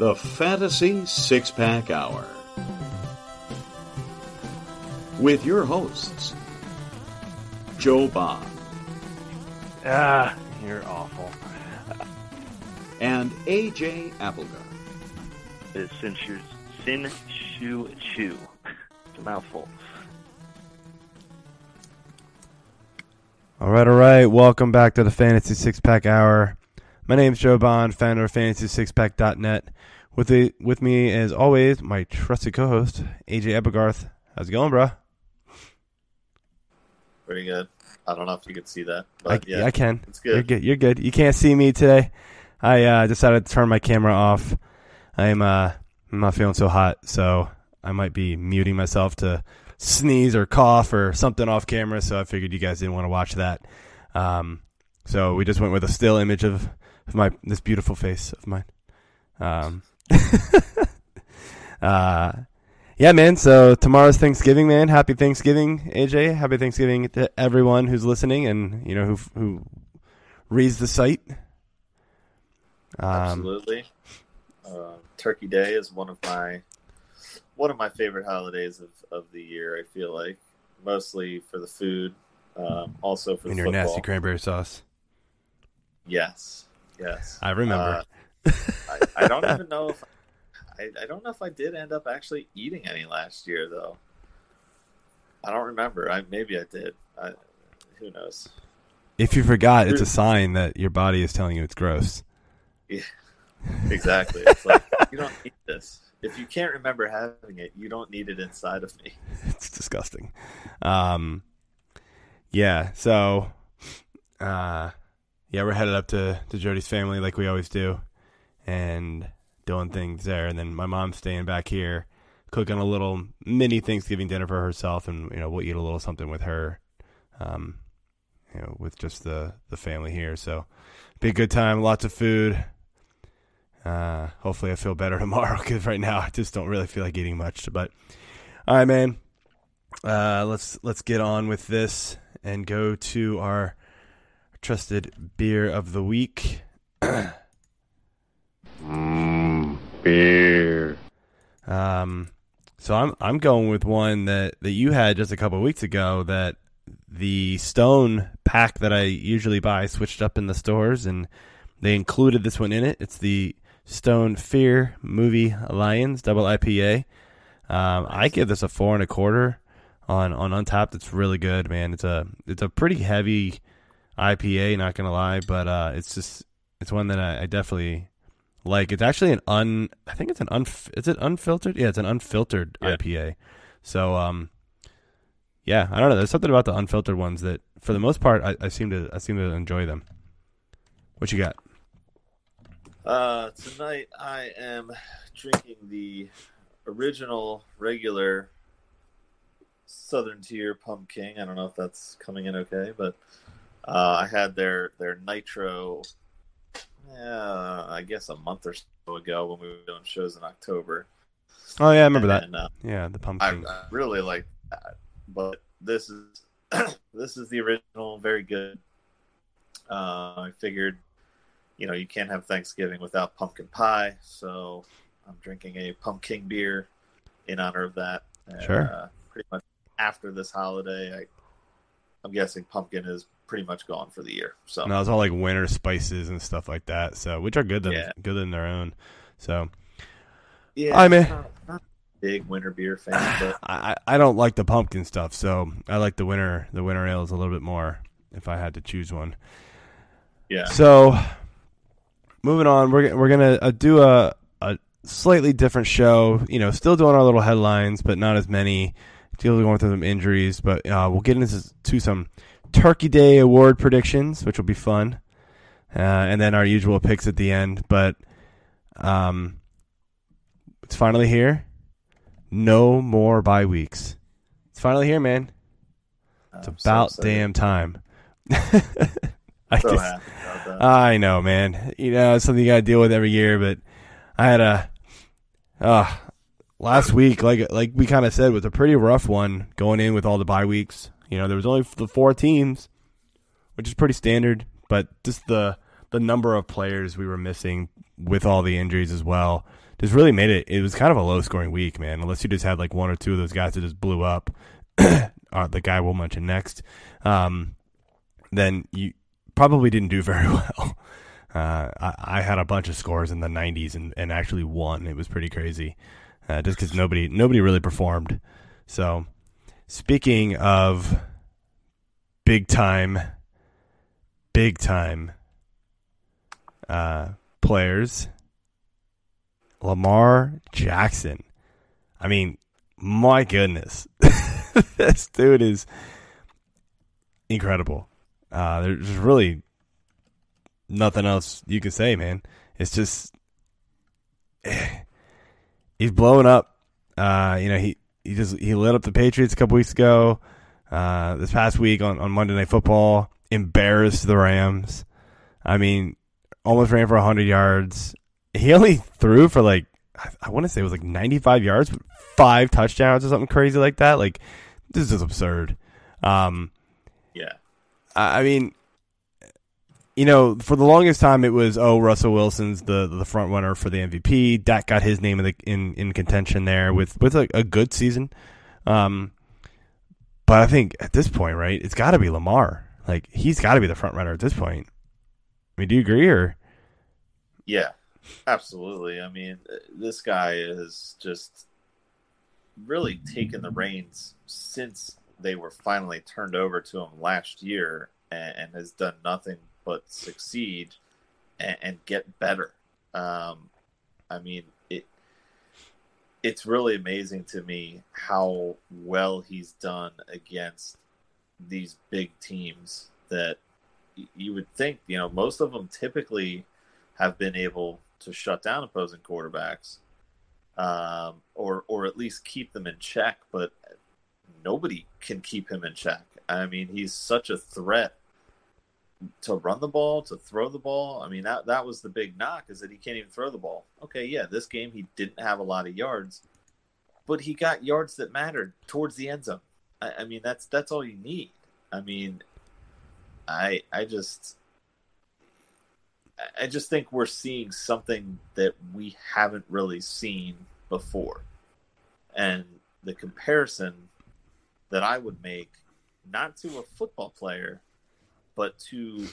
The Fantasy Six Pack Hour. With your hosts, Joe Bob Ah, you're awful. and AJ Applegarth. It's sin shoe, sin shoe chew. It's a mouthful. All right, all right. Welcome back to the Fantasy Six Pack Hour. My name's Joe Bond, founder of FantasySixPack.net. With the with me, as always, my trusted co-host AJ Applegarth. How's it going, bro? Pretty good. I don't know if you can see that, I, but yeah, I can. it's You're good. good. You're good. You can't see me today. I uh, decided to turn my camera off. I'm uh, I'm not feeling so hot, so I might be muting myself to sneeze or cough or something off camera. So I figured you guys didn't want to watch that. Um, so we just went with a still image of, of my this beautiful face of mine. Um, uh, yeah, man. So tomorrow's Thanksgiving, man. Happy Thanksgiving, AJ. Happy Thanksgiving to everyone who's listening and you know who who reads the site. Um, Absolutely. Uh, Turkey Day is one of my one of my favorite holidays of, of the year. I feel like mostly for the food, um, also for and the your football. nasty cranberry sauce. Yes, yes. I remember. Uh, I, I don't even know if I, I don't know if I did end up actually eating any last year though. I don't remember. I maybe I did. I, who knows? if you forgot, it's a sign that your body is telling you it's gross. Exactly. It's like you don't need this. If you can't remember having it, you don't need it inside of me. it's disgusting. Um, yeah. So, uh, yeah, we're headed up to to Jody's family like we always do, and doing things there. And then my mom's staying back here, cooking a little mini Thanksgiving dinner for herself, and you know we'll eat a little something with her, um, you know, with just the the family here. So, be a good time. Lots of food. Uh, hopefully I feel better tomorrow because right now I just don't really feel like eating much. But all right, man. Uh, let's let's get on with this and go to our trusted beer of the week. Beer. Um, so I'm I'm going with one that that you had just a couple of weeks ago that the Stone pack that I usually buy switched up in the stores and they included this one in it. It's the Stone Fear Movie Lions Double IPA. Um, I give this a four and a quarter on on Untappd. It's really good, man. It's a it's a pretty heavy IPA, not gonna lie, but uh, it's just it's one that I, I definitely like. It's actually an un. I think it's an unf. Is it unfiltered? Yeah, it's an unfiltered Yeah. IPA. So um, yeah, I don't know. There's something about the unfiltered ones that, for the most part, I, I seem to I seem to enjoy them. What you got? Uh, tonight I am drinking the original regular Southern Tier Pumking. I don't know if that's coming in okay, but uh, I had their their Nitro. Yeah, I guess a month or so ago when we were doing shows in October. Oh yeah, I remember that. Uh, Yeah, the I, pumpkin. I really like that, but this is this is the original, very good. Uh, I figured, you know, you can't have Thanksgiving without pumpkin pie, so I'm drinking a pumpkin beer in honor of that. And, Sure. Uh, pretty much after this holiday, I, I'm guessing pumpkin is pretty much gone for the year. So No, it's all like winter spices and stuff like that. So, which are good, them, Yeah. good in their own. So, yeah, I mean- not, big winter beer fan, but I I don't like the pumpkin stuff. So, I like the winter the winter ales a little bit more if I had to choose one. yeah, So, moving on, we're we're gonna uh, do a a slightly different show. You know, still doing our little headlines, but not as many. Still going through some injuries, but uh, we'll get into to some Turkey Day award predictions, which will be fun, uh, and then our usual picks at the end. But um, it's finally here. No more bye weeks. It's finally here, man. It's I'm about excited. damn time. I So just- happy about that. I know, man. You know, it's something you got to deal with every year. But I had a uh, last week, like like we kind of said, was a pretty rough one going in with all the bye weeks. You know, there was only the four teams, which is pretty standard. But just the the number of players we were missing with all the injuries as well just really made it. It was kind of a low scoring week, man. Unless you just had like one or two of those guys that just blew up. uh, the guy we'll mention next. Um, then you probably didn't do very well. Uh, I, I had a bunch of scores in the 90s and, and actually won. It was pretty crazy, uh, just because nobody nobody really performed. So, speaking of big time, big time uh, players, Lamar Jackson. I mean, my goodness, this dude is incredible. Uh, there's really nothing else you can say, man. It's just he's blowing up. Uh, you know, he he just he lit up the Patriots a couple weeks ago. Uh, this past week on, on Monday Night Football, embarrassed the Rams. I mean, almost ran for hundred yards. He only threw for like I, I want to say it was like ninety five yards, but five touchdowns or something crazy like that. Like this is absurd. Um, yeah. I I mean, you know, for the longest time it was oh Russell Wilson's the the front runner for the MVP. Dak got his name in the, in, in contention there with with a, a good season. Um, but I think at this point, right, it's got to be Lamar. Like he's got to be the front runner at this point. I mean, do you agree or? Yeah, absolutely. I mean, this guy has just really taken the reins since they were finally turned over to him last year and, and has done nothing but succeed and, and get better. Um, I mean, it it's really amazing to me how well he's done against these big teams that you would think, you know, most of them typically have been able to shut down opposing quarterbacks, um, or or at least keep them in check. But nobody can keep him in check. I mean, he's such a threat to run the ball, to throw the ball. I mean, that that was the big knock is that he can't even throw the ball. Okay, yeah, this game he didn't have a lot of yards, but he got yards that mattered towards the end zone. I, I mean, that's that's all you need. I mean, I I just I just think we're seeing something that we haven't really seen before. And the comparison that I would make, not to a football player, but to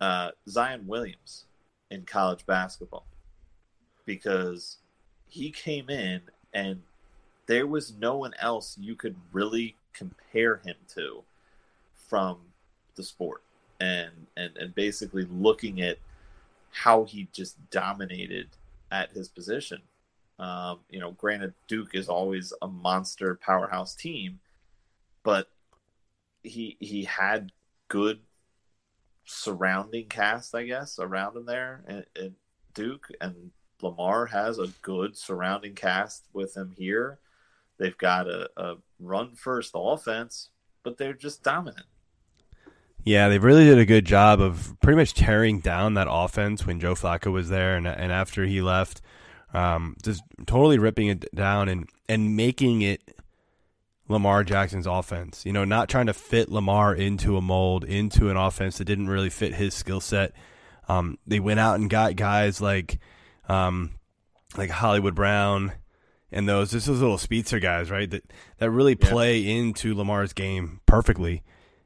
uh, Zion Williams in college basketball. Because he came in and there was no one else you could really compare him to from the sport and and and basically looking at how he just dominated at his position. Um, you know, granted, Duke is always a monster powerhouse team, but he he had good surrounding cast, I guess, around him there and, Duke and Lamar has a good surrounding cast with him here. They've got a, a run first offense, but they're just dominant. Yeah, they really did a good job of pretty much tearing down that offense when Joe Flacco was there, and and after he left, um, just totally ripping it down and and making it Lamar Jackson's offense. You know, not trying to fit Lamar into a mold, into an offense that didn't really fit his skill set. Um, they went out and got guys like, um, like Hollywood Brown and those just those little speedster guys, right? That that really Yeah. play into Lamar's game perfectly,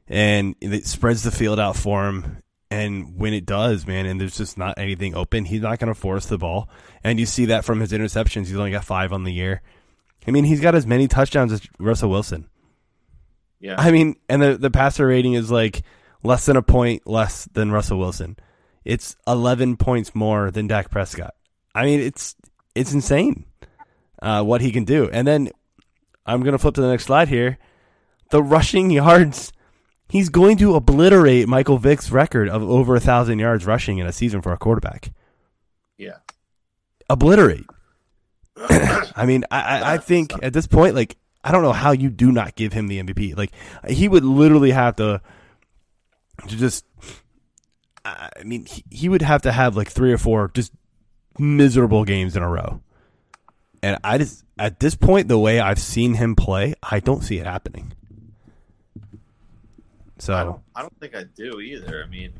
and it spreads the field out for him. And when it does, man, and there's just not anything open, he's not going to force the ball. And you see that from his interceptions. He's only got five on the year. I mean, he's got as many touchdowns as Russell Wilson. Yeah. I mean, and the the passer rating is like less than a point less than Russell Wilson. It's 11 points more than Dak Prescott. I mean, it's it's insane uh, what he can do. And then I'm going to flip to the next slide here. The rushing yards he's going to obliterate Michael Vick's record of over a thousand yards rushing in a season for a quarterback. Yeah. Obliterate. I mean, I, I, think at this point, like, I don't know how you do not give him the MVP. Like, he would literally have to, to just. I mean, he, he would have to have like three or four just miserable games in a row. And I just, at this point, the way I've seen him play, I don't see it happening. So I don't, I don't think I do either. I mean,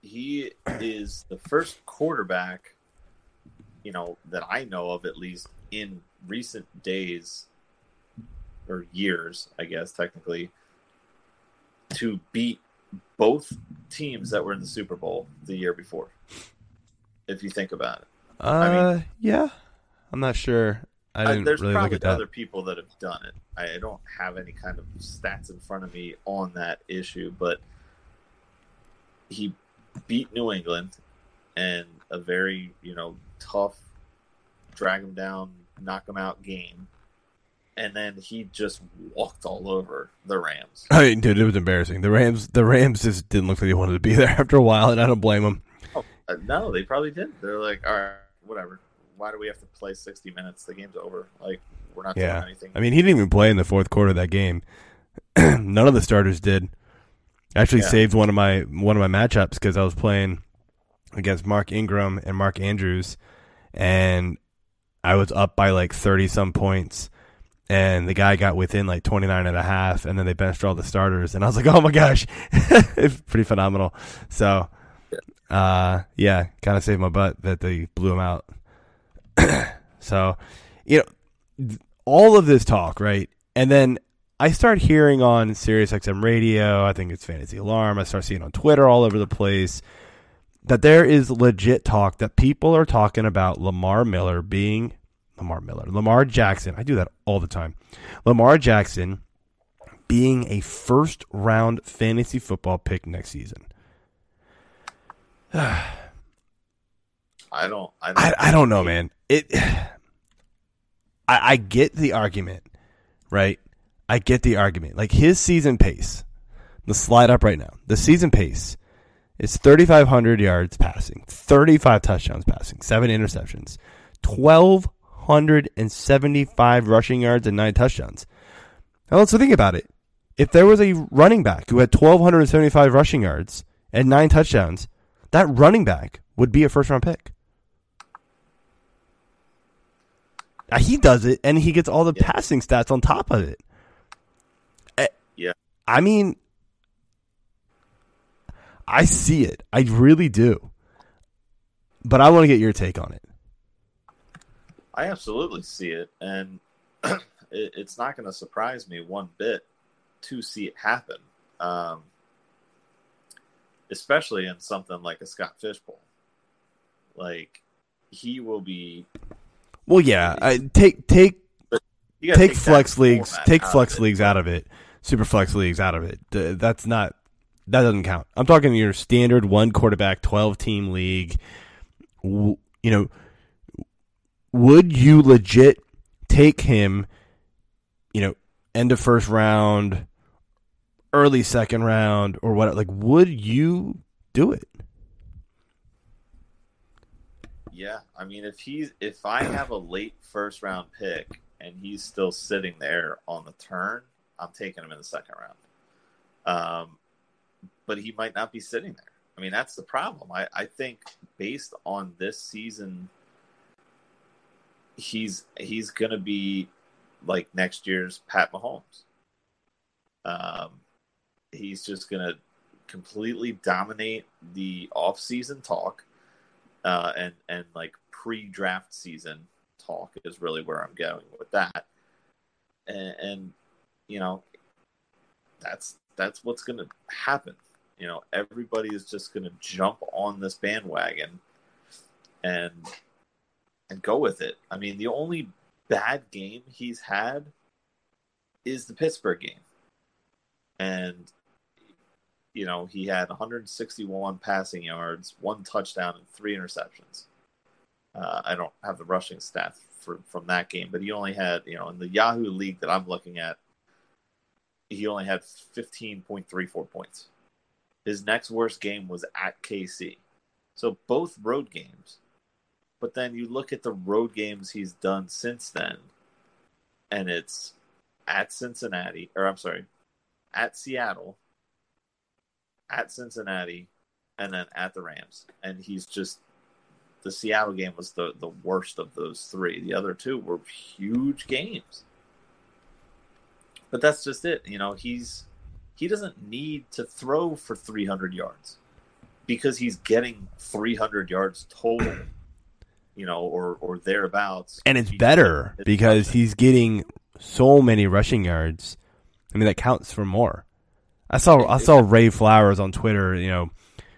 he is the first quarterback, you know, that I know of at least in recent days or years, I guess technically, to beat both teams that were in the Super Bowl the year before. If you think about it, uh, I mean, yeah, I'm not sure. I didn't there's really probably look at that. other people that have done it. I I don't have any kind of stats in front of me on that issue, but he beat New England and a very you know tough, drag him down, knock him out game, and then he just walked all over the Rams. I mean, dude, it was embarrassing. The Rams, the Rams just didn't look like they wanted to be there after a while, and I don't blame them. Oh, uh, no, they probably did. They're like, all right, whatever. Why do we have to play sixty minutes? The game's over. Like we're not Yeah. doing anything. I mean, he didn't even play in the fourth quarter of that game. None of the starters did. I actually Yeah. saved one of my one of my matchups because I was playing against Mark Ingram and Mark Andrews, and I was up by like thirty some points. And the guy got within like 29 and a half, and then they benched all the starters. And I was like, oh my gosh, it's pretty phenomenal. So, uh, yeah, kind of saved my butt that they blew him out. so, you know, all of this talk, right? And then I start hearing on Sirius XM radio, I think it's Fantasy Alarm, I start seeing on Twitter all over the place that there is legit talk that people are talking about Lamar Miller being Lamar Miller, Lamar Jackson. I do that all the time. Lamar Jackson being a first round fantasy football pick next season. I don't. I don't, I, I don't know, man. It. I, I get the argument, right? I get the argument. Like his season pace. Let's slide up right now. The season pace is 3,500 yards passing, 35 touchdowns passing, seven interceptions, 1,275 rushing yards, and nine touchdowns. Now let's think about it. If there was a running back who had 1,275 rushing yards and nine touchdowns, that running back would be a first round pick. Now, he does it, and he gets all the Yeah. passing stats on top of it. Eh, Yeah. I mean, I see it. I really do. But I want to get your take on it. I absolutely see it, and it, it's not going to surprise me one bit to see it happen, um, especially in something like a Scott Fish Bowl. Like he will be. Well, yeah, I, take take gotta take, flex leagues, take flex leagues out of it, super flex leagues out of it. That's not that doesn't count. I'm talking your standard one quarterback, twelve team league. You know, would you legit take him? You know, end of first round, early second round, or what? Like, would you do it? Yeah, I mean, if he's if I have a late first round pick and he's still sitting there on the turn, I'm taking him in the second round. Um, but he might not be sitting there. I mean, that's the problem. I, I think based on this season, he's he's going to be like next year's Pat Mahomes. Um, he's just going to completely dominate the off-season talk uh, and and like pre-draft season talk is really where I'm going with that. And, and you know, that's that's what's going to happen. You know, everybody is just going to jump on this bandwagon and and go with it. I mean, the only bad game he's had is the Pittsburgh game, and you know, he had 161 passing yards, one touchdown, and three interceptions. Uh, I don't have the rushing stats for, from that game, but he only had, you know, in the Yahoo league that I'm looking at, he only had 15.34 points. His next worst game was at KC. So both road games. But then you look at the road games he's done since then, and it's at Cincinnati, or I'm sorry, at Seattle, at Cincinnati, and then at the Rams. And he's just the Seattle game was the, the worst of those three. The other two were huge games. But that's just it. You know, he's he doesn't need to throw for 300 yards because he's getting 300 yards total, you know, or or thereabouts. And it's better because he's getting so many rushing yards. I mean, that counts for more. I saw I saw Ray Flowers on Twitter, you know,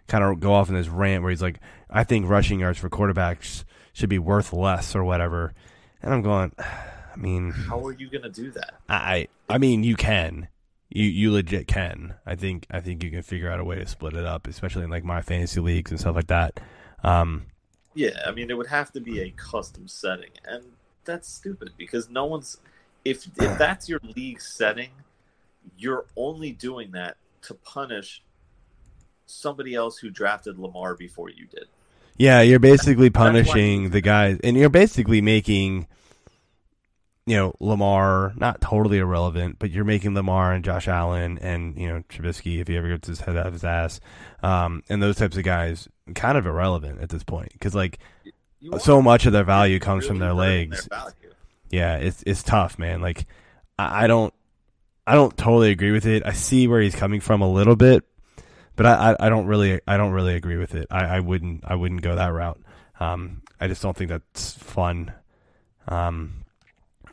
kind of go off in this rant where he's like, "I think rushing yards for quarterbacks should be worth less or whatever," and I'm going, I mean, how are you going to do that? I I mean, you can, you you legit can. I think I think you can figure out a way to split it up, especially in like my fantasy leagues and stuff like that. Um, yeah, I mean, it would have to be a custom setting, and that's stupid because no one's if if that's your league setting you're only doing that to punish somebody else who drafted Lamar before you did. Yeah, you're basically punishing the guys, and you're basically making, you know, Lamar not totally irrelevant, but you're making Lamar and Josh Allen and you know Trubisky if he ever gets his head out of his ass, um, and those types of guys kind of irrelevant at this point because like so much of their value comes really from their legs. Their yeah, it's it's tough, man. Like I, I don't I don't totally agree with it. I see where he's coming from a little bit, but I, I, I don't really I don't really agree with it. I, I wouldn't I wouldn't go that route. Um, I just don't think that's fun. Um,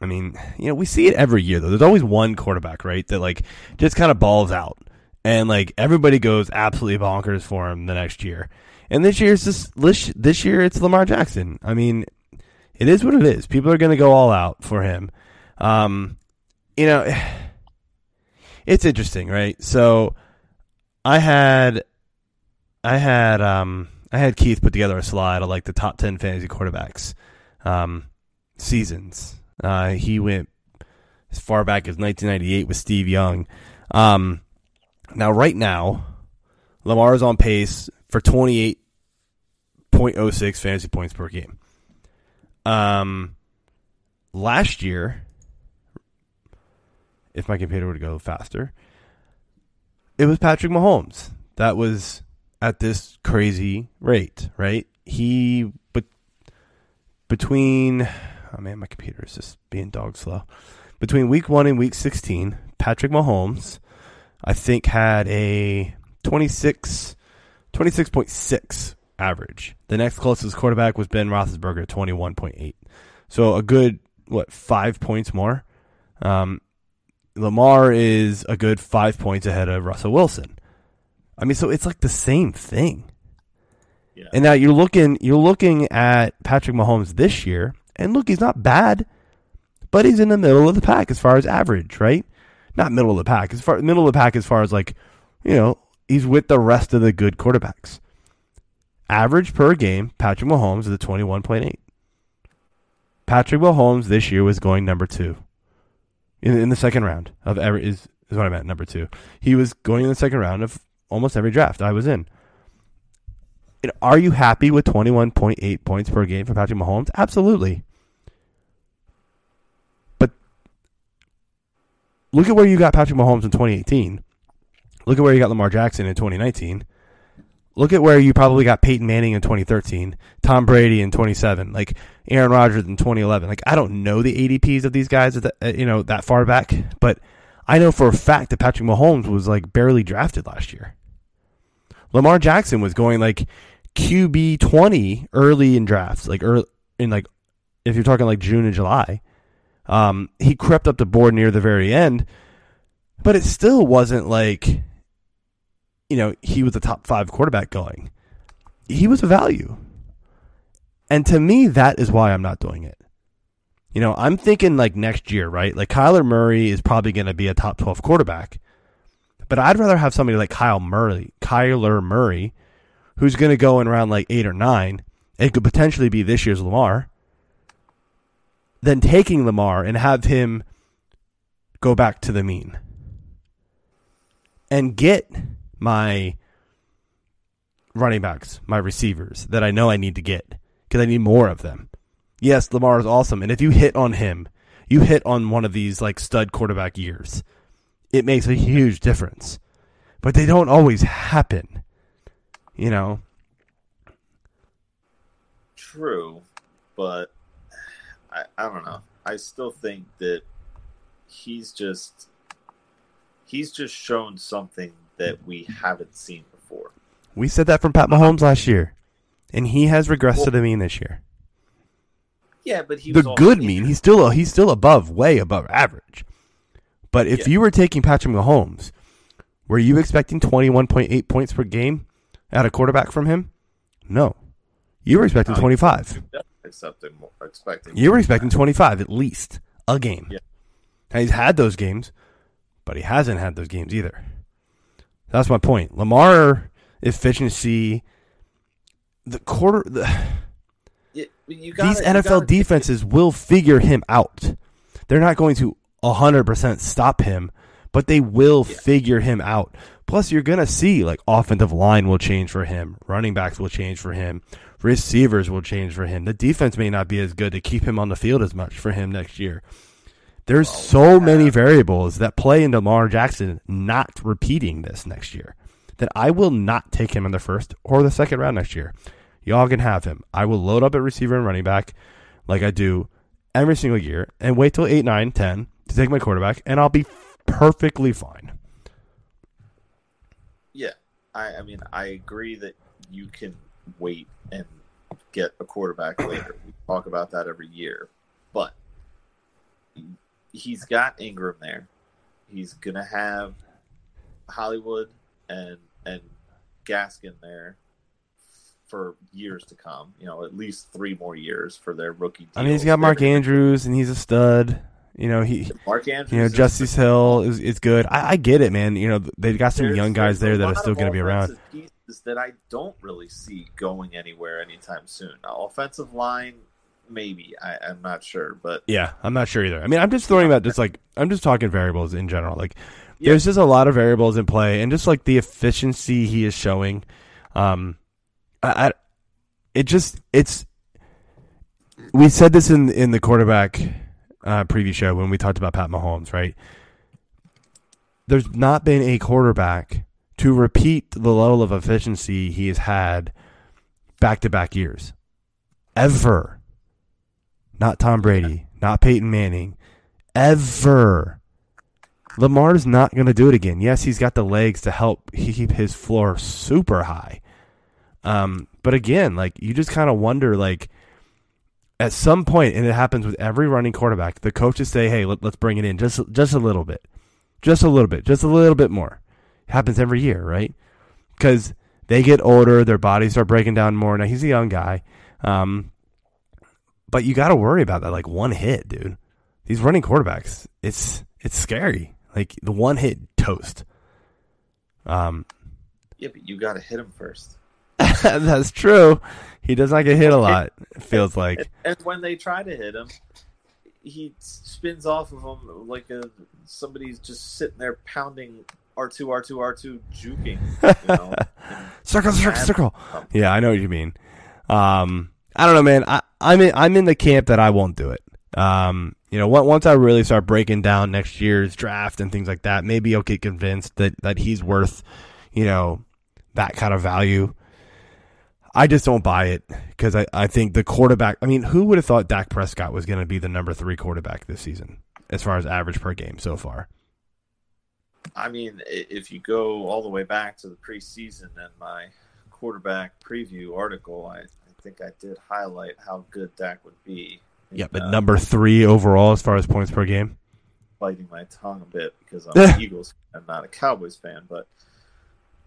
I mean, you know, we see it every year though. There's always one quarterback, right, that like just kind of balls out, and like everybody goes absolutely bonkers for him the next year. And this year it's just this year it's Lamar Jackson. I mean, it is what it is. People are going to go all out for him. Um, you know it's interesting, right? So I had I had um I had Keith put together a slide of like the top ten fantasy quarterbacks um seasons. Uh he went as far back as 1998 with Steve Young. Um now right now Lamar is on pace for 28.06 fantasy points per game. Um last year if my computer would go faster. It was Patrick Mahomes that was at this crazy rate, right? He but between oh man, my computer is just being dog slow. Between week 1 and week 16, Patrick Mahomes I think had a 26 26.6 average. The next closest quarterback was Ben Roethlisberger, 21.8. So a good what five points more. Um, Lamar is a good five points ahead of Russell Wilson. I mean, so it's like the same thing. Yeah. And now you're looking you're looking at Patrick Mahomes this year, and look, he's not bad, but he's in the middle of the pack as far as average, right? Not middle of the pack, as far middle of the pack as far as like, you know, he's with the rest of the good quarterbacks. Average per game, Patrick Mahomes is a twenty one point eight. Patrick Mahomes this year was going number two in, in the second round of every is is what I meant. Number two, he was going in the second round of almost every draft I was in. Are you happy with twenty one point eight points per game for Patrick Mahomes? Absolutely. Look at where you got Patrick Mahomes in 2018. Look at where you got Lamar Jackson in 2019 look at where you probably got Peyton Manning in 2013, Tom Brady in 27, like Aaron Rodgers in 2011. Like I don't know the ADPs of these guys, the, uh, you know, that far back, but I know for a fact that Patrick Mahomes was like barely drafted last year. Lamar Jackson was going like QB 20 early in drafts, like early in like if you're talking like June and July. Um, he crept up the board near the very end, but it still wasn't like you know, he was a top five quarterback going. He was a value. And to me, that is why I'm not doing it. You know, I'm thinking like next year, right? Like Kyler Murray is probably going to be a top 12 quarterback. But I'd rather have somebody like Kyle Murray, Kyler Murray, who's going to go in around like eight or nine. It could potentially be this year's Lamar. Than taking Lamar and have him go back to the mean. and get my running backs, my receivers that I know I need to get because I need more of them. Yes, Lamar is awesome, and if you hit on him, you hit on one of these like stud quarterback years. It makes a huge difference, but they don't always happen. You know, True, but I, I don't know. I still think that he's just he's just shown something that we haven't seen before. we said that from Pat Mahomes last year, and he has regressed to the mean this year. Yeah, but he the good mean. He's still he's still above, way above average. But if Yeah. you were taking Patrick Mahomes, were you expecting twenty one point eight points per game at a quarterback from him? No, you were expecting twenty five. Accepting, more- expecting. You were expecting twenty five at least a game. Yeah. Now he's had those games, but he hasn't had those games either. That's my point. Lamar efficiency, the quarter, the. Yeah, you gotta- these NFL gotta- defenses will figure him out. They're not going to 100% stop him, but they will figure him out. Plus, you're going to see like offensive line will change for him, running backs will change for him, receivers will change for him. The defense may not be as good to keep him on the field as much for him next year. There's oh, so many variables that play into Lamar Jackson not repeating this next year that I will not take him in the first or the second round next year. Y'all can have him. I will load up at receiver and running back like I do every single year and wait till 8, 9, 10 to take my quarterback, and I'll be perfectly fine. Yeah, I, I mean, I agree that you can wait and get a quarterback later. We talk about that every year, but he's got Ingram there. He's gonna have Hollywood and and Gaskin there for years to come. You know, at least three more years for their rookie. I mean, he's got Mark They're- Andrews, and he's a stud. You know, he, Mark Andrews. you know, Justice Hill is, is good. I, I get it, man. You know, they've got some young guys there that are still going to be around. Pieces that I don't really see going anywhere anytime soon. Now, offensive line, maybe I, I'm not sure, but Yeah, I'm not sure either. I mean, I'm just throwing about just like I'm just talking variables in general. Like, Yeah. there's just a lot of variables in play, and just like the efficiency he is showing, um, I, I it just it's. We said this in in the quarterback uh, preview show when we talked about Pat Mahomes, right? There's not been a quarterback to repeat the level of efficiency he has had back to back years, ever. Not Tom Brady, not Peyton Manning, ever. Lamar's not going to do it again. Yes, he's got the legs to help keep his floor super high. Um, but again, like you just kind of wonder, like at some point, and it happens with every running quarterback, the coaches say, "Hey, let, let's bring it in just just a little bit, just a little bit, just a little bit more." Happens every year, right? Because they get older, their bodies start breaking down more. Now he's a young guy, um, but you got to worry about that like one hit, dude. These running quarterbacks, it's it's scary. Like the one hit toast. Um, yeah, but you got to hit him first. that's true. He does not get hit a lot. It feels like. And when they try to hit him, he spins off of them like a somebody's just sitting there pounding R two R two R two juking. You know? circle, circle, circle. Yeah, I know what you mean. Um, I don't know, man. I, I'm in, I'm in the camp that I won't do it. Um, you know, once I really start breaking down next year's draft and things like that, maybe I'll get convinced that that he's worth, you know, that kind of value. I just don't buy it because I, I think the quarterback. I mean, who would have thought Dak Prescott was going to be the number three quarterback this season as far as average per game so far? I mean, if you go all the way back to the preseason and my quarterback preview article, I, I think I did highlight how good Dak would be. Yeah, but Uh, number three overall as far as points per game. biting my tongue a bit because I'm an Eagles fan, not a Cowboys fan. But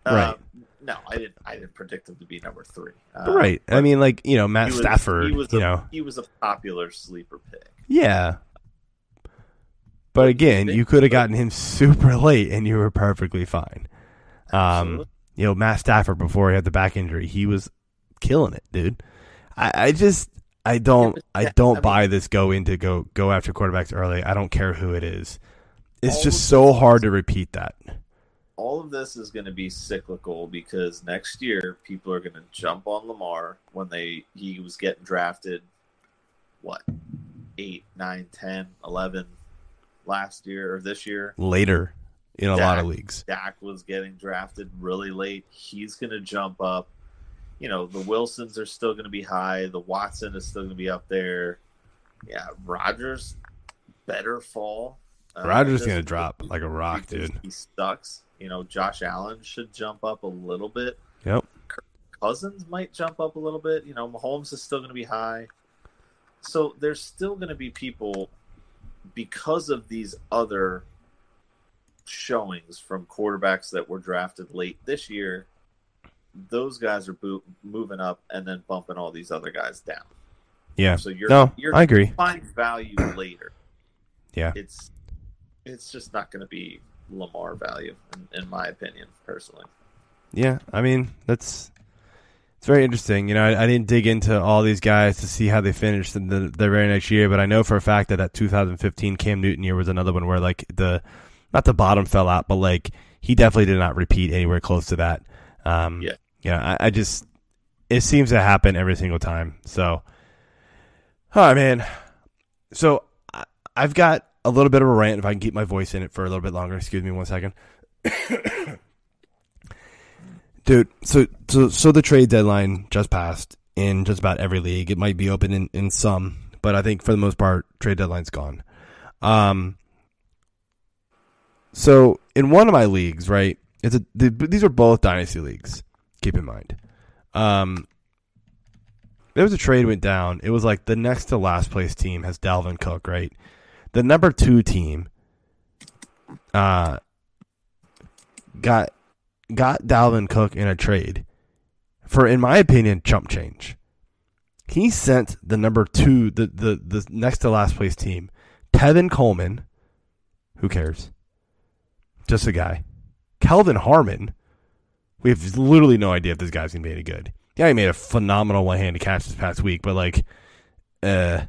uh, Right. no, I didn't. I didn't predict him to be number three. Uh, right. I mean, like you know, Matt he was- Stafford. He was you a, know, he was a popular sleeper pick. yeah. But again, you could have gotten him super late, and you were perfectly fine. Um, you know, Matt Stafford before he had the back injury, he was killing it, dude. I, I just, I don't, I don't I mean- buy this go into go go after quarterbacks early. I don't care who it is. It's just so hard to repeat that. all of this is going to be cyclical because next year people are going to jump on Lamar when they he was getting drafted what 8 9 10 11 last year or this year Later in a lot of leagues. Dak was getting drafted really late he's going to jump up you know the Wilsons are still going to be high the Watson is still going to be up there yeah Rodgers better fall uh, Rodgers this gonna week drop like a rock, dude. He sucks. You know, Josh Allen should jump up a little bit. Yep. Cousins might jump up a little bit. You know, Mahomes is still going to be high. So there's still going to be people because of these other showings from quarterbacks that were drafted late this year. Those guys are boot, moving up and then bumping all these other guys down. Yeah. So you're No, you're I agree. find value later. Yeah. It's it's just not going to be Lamar value, in, in my opinion, personally. Yeah, I mean that's it's very interesting. You know, I, I didn't dig into all these guys to see how they finished in the, the very next year, but I know for a fact that that 2015 Cam Newton year was another one where like the not the bottom fell out, but like he definitely did not repeat anywhere close to that. Um, Yeah. yeah, I, I just it seems to happen every single time. So, all right, man. So I, I've got a little bit of a rant. If I can keep my voice in it for a little bit longer, excuse me one second. Dude, so so so the trade deadline just passed in just about every league. It might be open in, in some, but I think for the most part, trade deadline's gone. Um, so in one of my leagues, right? It's a the, these are both dynasty leagues. Keep in mind, um, there was a trade went down. It was like the next to last place team has Dalvin Cook, right? The number two team, uh, got got Dalvin Cook in a trade for, in my opinion, chump change. He sent the number two, the the the next to last place team, Tevin Coleman. Who cares? Just a guy. Kelvin Harmon. We have literally no idea if this guy's gonna be any good. Yeah, he made a phenomenal one-handed catch this past week, but like, uh,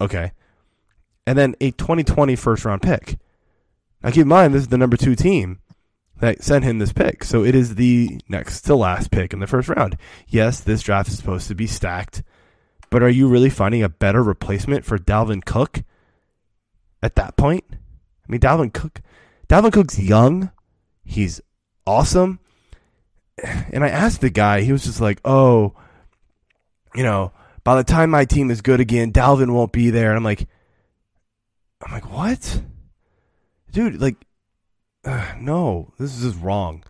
okay. And then a 2020 first round pick. Now keep in mind, this is the number two team that sent him this pick. So it is the next to last pick in the first round. Yes, this draft is supposed to be stacked, but are you really finding a better replacement for Dalvin Cook at that point? I mean, Dalvin Cook, Dalvin Cook's young. He's awesome. And I asked the guy, he was just like, oh, you know, by the time my team is good again, Dalvin won't be there. And I'm like, I'm like, what? Dude, like, uh, no, this is just wrong.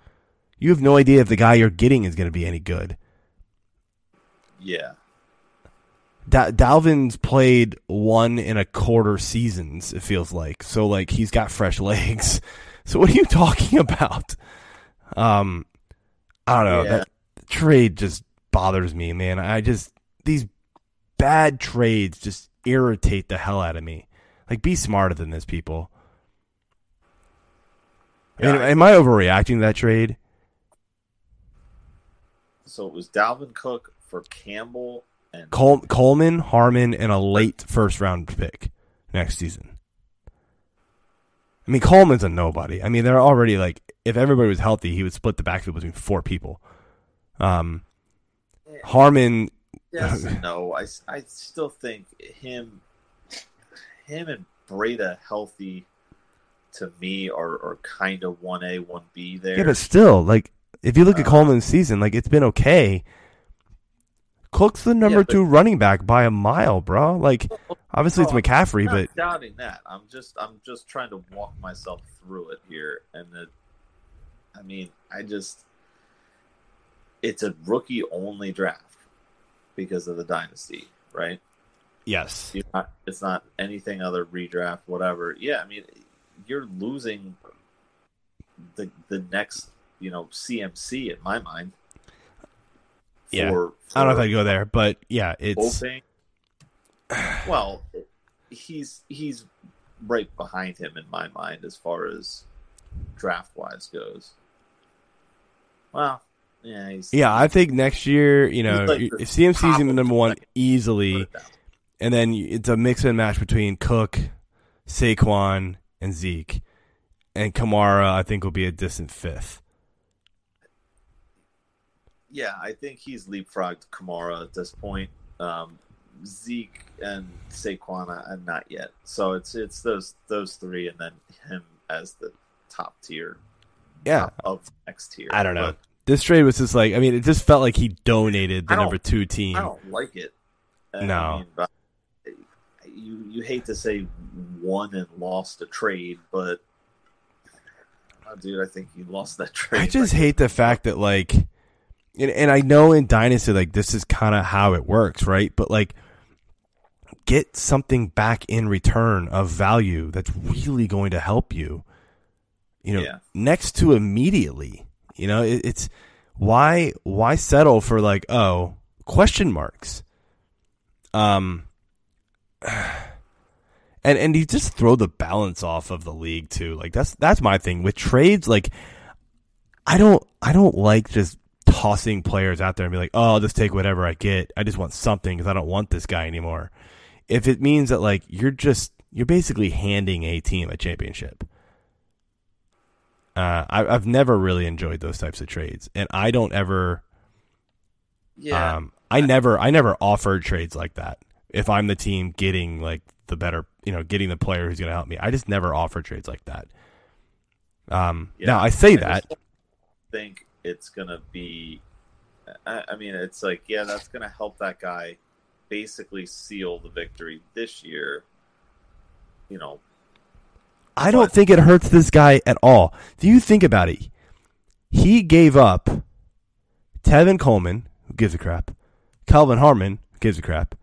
You have no idea if the guy you're getting is going to be any good. Yeah. Da- Dalvin's played one and a quarter seasons, it feels like. So, like, he's got fresh legs. So, what are you talking about? Um, I don't know. Yeah. That trade just bothers me, man. I just, these bad trades just irritate the hell out of me. Like, be smarter than this, people. I mean, Yeah. am I overreacting to that trade? So it was Dalvin Cook for Campbell and Col- Coleman, Harmon, and a late first round pick next season. I mean, Coleman's a nobody. I mean, they're already like, if everybody was healthy, he would split the backfield between four people. Um, Harmon, yes no. I, I still think him him and Breida healthy to me are, are kind of one A one B there. yeah, but still, like, if you look at Uh, Coleman's season, like, it's been okay. Cook's the number Yeah, but- two running back by a mile, bro. Like, obviously it's McCaffrey, I'm but doubting that. I'm just I'm just trying to walk myself through it here, and it, I mean, I just it's a rookie only draft because of the dynasty, right? yes, not, it's not anything other redraft, whatever. Yeah, I mean, you're losing the the next, you know, CMC in my mind. Yeah. For, I don't know if I'd go there, but yeah, it's. Well, he's he's right behind him in my mind as far as draft wise goes. Well, yeah, he's yeah. I think next year, you know, like if the CMC's in the number one easily, put it down. and then it's a mix and match between Cook, Saquon, and Zeke. and Kamara, I think, will be a distant fifth. Yeah, I think he's leapfrogged Kamara at this point. Um, Zeke and Saquon, uh, not yet. So it's it's those those three, and then him as the top tier. Yeah, top of next tier. I don't know. But this trade was just like I mean, it just felt like he donated the number two team. I don't like it. I No. mean, but you you hate to say won and lost a trade, but oh, dude, I think you lost that trade. I just hate the fact that like, and, and I know in Dynasty like this is kind of how it works, right? But like, get something back in return of value that's really going to help you. You know, Yeah. next to immediately. You know, it, it's why why settle for like oh question marks. Um. And and you just throw the balance off of the league too. Like that's that's my thing with trades. Like I don't I don't like just tossing players out there and be like, oh, I'll just take whatever I get. I just want something because I don't want this guy anymore. If it means that like you're just you're basically handing a team a championship. Uh, I, I've never really enjoyed those types of trades, and I don't ever. yeah, Um, I never I never offered trades like that. If I'm the team getting like the better, you know, getting the player who's going to help me, I just never offer trades like that. Um, Yeah. now I say I that. think it's gonna be. I, I mean, it's like yeah, that's gonna help that guy basically seal the victory this year. You know, I don't think it hurts this guy at all. Do you think about it? He gave up Tevin Coleman, who gives a crap, Kelvin Harmon, who gives a crap,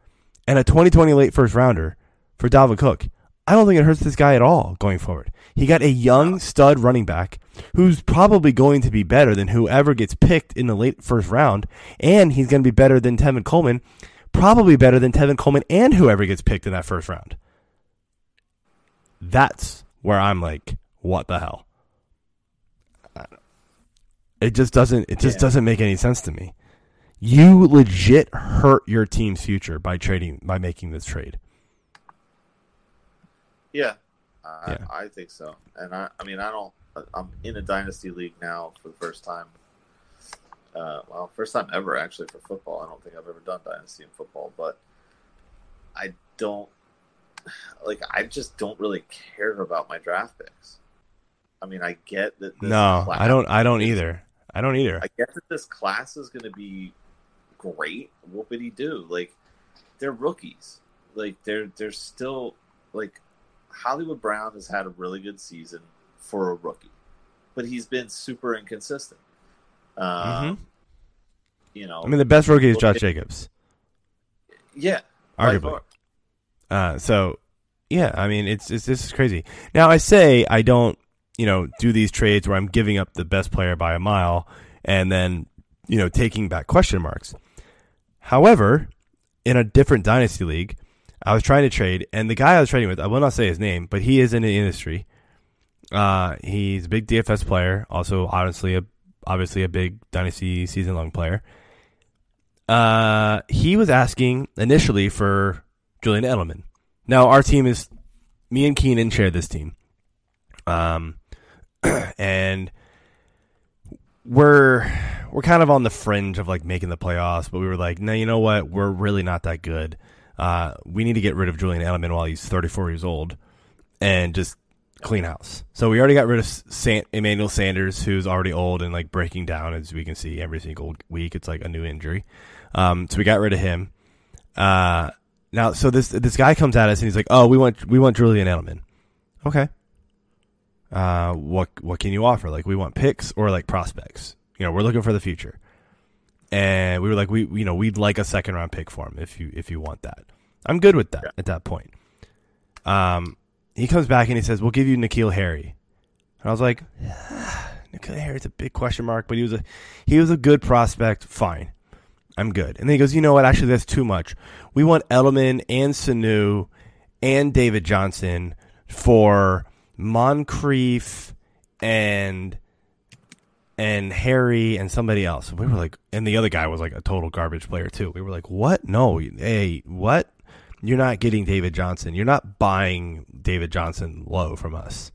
and a 2020 late first rounder for Dalvin Cook. I don't think it hurts this guy at all going forward. He got a young stud running back who's probably going to be better than whoever gets picked in the late first round, and he's going to be better than Tevin Coleman, probably better than Tevin Coleman and whoever gets picked in that first round. That's where I'm like, what the hell? It just doesn't. It just Yeah. doesn't make any sense to me. You legit hurt your team's future by trading by making this trade. yeah, I, Yeah. I think so. And I, I mean, I don't. I'm in a dynasty league now for the first time. Uh, well, first time ever actually for football. I don't think I've ever done dynasty in football, but I don't like. I just don't really care about my draft picks. I mean, I get that. This no, class- I don't. I don't either. I don't either. I get that this class is going to be great. What would he do? Like, they're rookies. Like, they're they're still like Hollywood Brown has had a really good season for a rookie, but he's been super inconsistent. Um, Mhm. You know, I mean, the best rookie is Josh Jacobs, yeah, arguably. Uh, so, yeah, I mean, it's, it's this is crazy. Now, I say I don't, you know, do these trades where I'm giving up the best player by a mile and then, you know, taking back question marks. However, in a different dynasty league, I was trying to trade, and the guy I was trading with, I will not say his name, but he is in the industry. Uh, he's a big DFS player, also honestly a obviously a big dynasty season long player. Uh, he was asking initially for Julian Edelman. Now our team is me and Keenan share this team. Um, and we're we're kind of on the fringe of like making the playoffs, but we were like, no, you know what? We're really not that good. Uh, we need to get rid of Julian Edelman while he's 34 years old and just clean house. So we already got rid of San- Emmanuel Sanders, who's already old and like breaking down, as we can see every single week. It's like a new injury. Um, so we got rid of him. Uh, now, so this this guy comes at us and he's like, "Oh, we want we want Julian Edelman." Okay. Uh, what what can you offer? Like, we want picks or like prospects. You know, we're looking for the future. And we were like, we you know, we'd like a second round pick for him if you if you want that. I'm good with that at that point. Um, he comes back and he says, "We'll give you N'Keal Harry." And I was like, "N'Keal Harry's a big question mark, but he was a he was a good prospect. Fine, I'm good." And then he goes, "You know what? Actually, that's too much. We want Edelman and Sanu and David Johnson for Moncrief and." and Harry and somebody else. We were like, and the other guy was like a total garbage player too. We were like, what? No, hey, what? You're not getting David Johnson. You're not buying David Johnson low from us.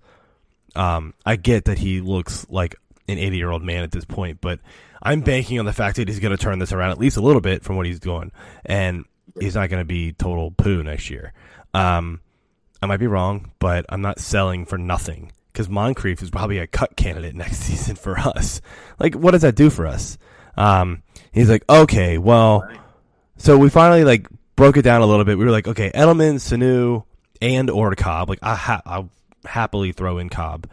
Um, I get that he looks like an 80 year old man at this point, but I'm banking on the fact that he's going to turn this around at least a little bit from what he's doing, and he's not going to be total poo next year. Um, I might be wrong, but I'm not selling for nothing because Moncrief is probably a cut candidate next season for us. Like, what does that do for us? Um, he's like, okay, well, so we finally like broke it down a little bit. We were like, okay, Edelman, Sanu, and or Cobb. Like, I ha- I'll happily throw in Cobb.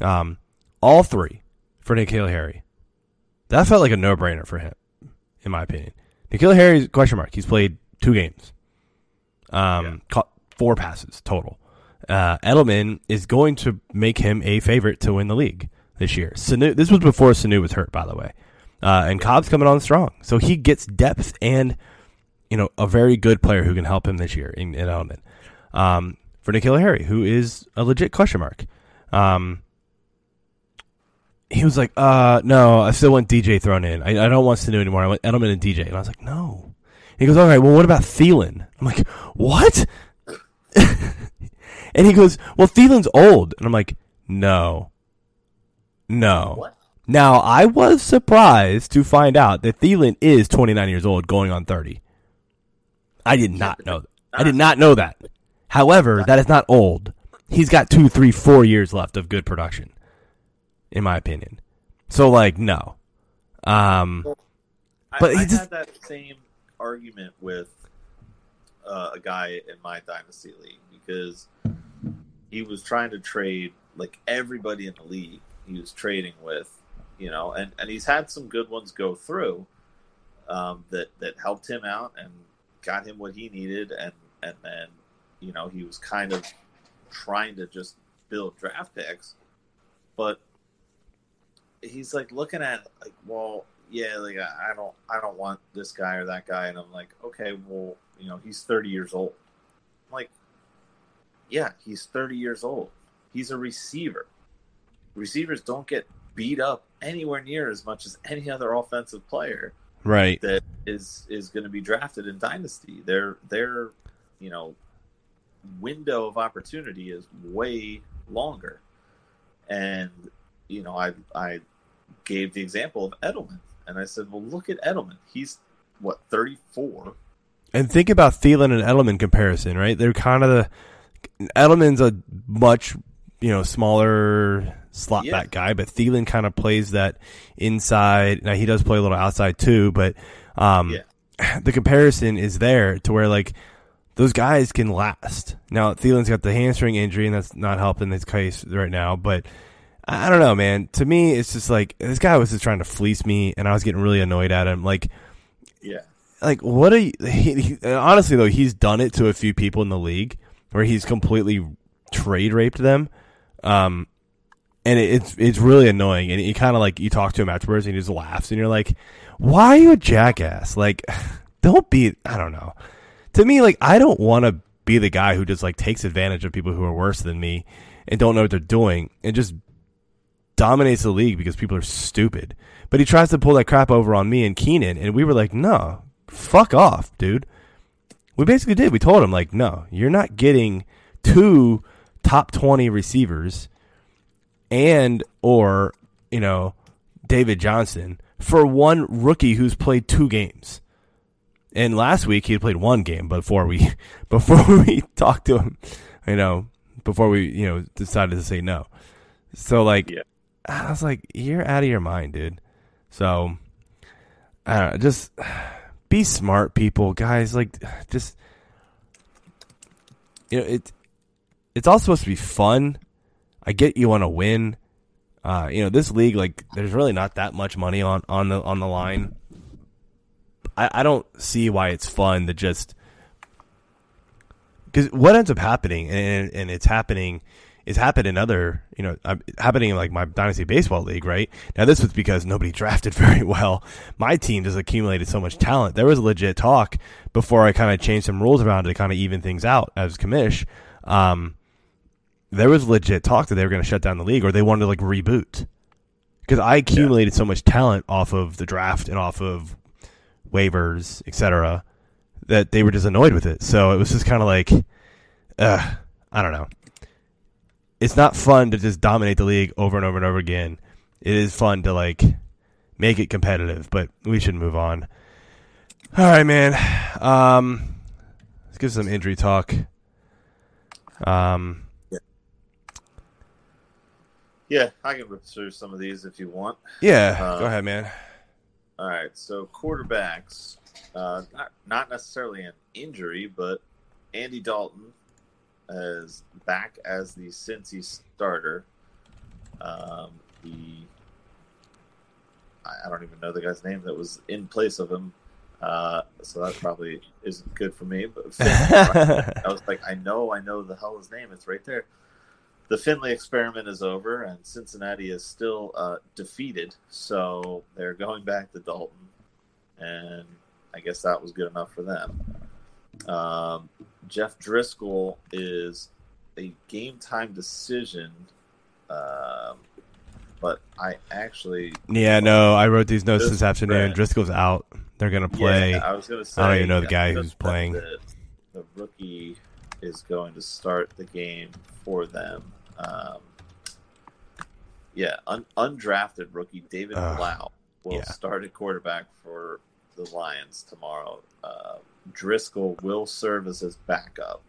Um, all three for N'Keal Harry. That felt like a no brainer for him, in my opinion. N'Keal Harry's question mark. He's played two games. Um, Yeah. caught four passes total. Uh, Edelman is going to make him a favorite to win the league this year. Sanu, this was before Sanu was hurt, by the way. Uh, and Cobb's coming on strong, so he gets depth and you know a very good player who can help him this year in, in Edelman. Um, for N'Keal Harry, who is a legit question mark. Um, he was like, uh, no, I still want DJ thrown in. I, I don't want Sanu anymore. I want Edelman and DJ. And I was like, no. He goes, all right, well, what about Thielen? I'm like, what? and he goes, well, Thielen's old. And I'm like, no. No. What? Now, I was surprised to find out that Thielen is 29 years old going on 30. I did not know that. I did not know that. However, that is not old. He's got two, three, four years left of good production, in my opinion. So, like, no. Um, I, But I he just- had that same argument with uh, a guy in my dynasty league because he was trying to trade like everybody in the league. He was trading with, you know, and, and he's had some good ones go through um, that that helped him out and got him what he needed, and and then you know he was kind of trying to just build draft picks, but he's like looking at like, well, yeah, like I I don't I don't want this guy or that guy, and I'm like, okay, well, you know, he's 30 years old. I'm like, yeah, he's 30 years old. He's a receiver. Receivers don't get beat up anywhere near as much as any other offensive player right. that is is going to be drafted in dynasty. Their their you know window of opportunity is way longer, and you know I I gave the example of Edelman, and I said, well, look at Edelman. He's what thirty four. And think about Thielen and Edelman comparison, right? They're kind of the Edelman's a much you know smaller slot Yeah. back guy, but Thielen kind of plays that inside. Now he does play a little outside too, but um, the comparison is there to where like those guys can last. Now Thielen's got the hamstring injury, and that's not helping his case right now. But I don't know, man. To me, it's just like this guy was just trying to fleece me, and I was getting really annoyed at him. Like Yeah, like what are you he, he, honestly though he's done it to a few people in the league where he's completely trade raped them. Um and it, it's it's really annoying. And you kind of like you talk to him afterwards and he just laughs and you're like why are you a jackass? Like don't be i don't know. To me like i don't want to be the guy who just like takes advantage of people who are worse than me and don't know what they're doing and just dominates the league because people are stupid but he tries to pull that crap over on me and Keenan, and we were like, no, fuck off, dude. We basically did. We told him, like, no, you're not getting two top 20 receivers and, or, you know, David Johnson for one rookie who's played two games. And last week he had played one game before we, before we talked to him, you know, before we, you know, decided to say no. So, like, Yeah. I was like, you're out of your mind, dude. So, I don't know, just be smart, people, guys. Like, just you know, it it's all supposed to be fun. I get you want to win. Uh, you know, this league, like, there's really not that much money on on the on the line. I, I don't see why it's fun to just because what ends up happening, and and it's happening, is happened in other, you know, uh, happening in like my dynasty baseball league, right? Now this was because nobody drafted very well. My team just accumulated so much talent. There was legit talk before I kind of changed some rules around to kind of even things out as commish. Um, there was legit talk that they were going to shut down the league or they wanted to like reboot because I accumulated so much talent off of the draft and off of waivers, etc., that they were just annoyed with it. So it was just kind of like, uh, I don't know. It's not fun to just dominate the league over and over and over again. It is fun to like make it competitive, but we should move on. All right, man. Um, let's give some injury talk. Um, Yeah, I can rip through some of these if you want. yeah, Uh, go ahead, man. All right, so quarterbacks, uh, not, not necessarily an injury, but Andy Dalton is back as the Cincy starter. Um, the I don't even know the guy's name that was in place of him, uh, so that probably isn't good for me. But I was like, I know, I know the hell his name. It's right there. The Finley experiment is over, and Cincinnati is still uh, defeated. So they're going back to Dalton, and I guess that was good enough for them. Um, Jeff Driskel is a game time decision, um, but I actually yeah, no, I wrote these notes This- afternoon. Driskel's out. They're gonna play. Yeah, I was going to say. I don't even know the guy who's playing. The, the rookie is going to start the game for them. Um, yeah, un, undrafted rookie David Ugh, Blough will yeah. start at quarterback for the Lions tomorrow. Uh, Driskel will serve as his backup.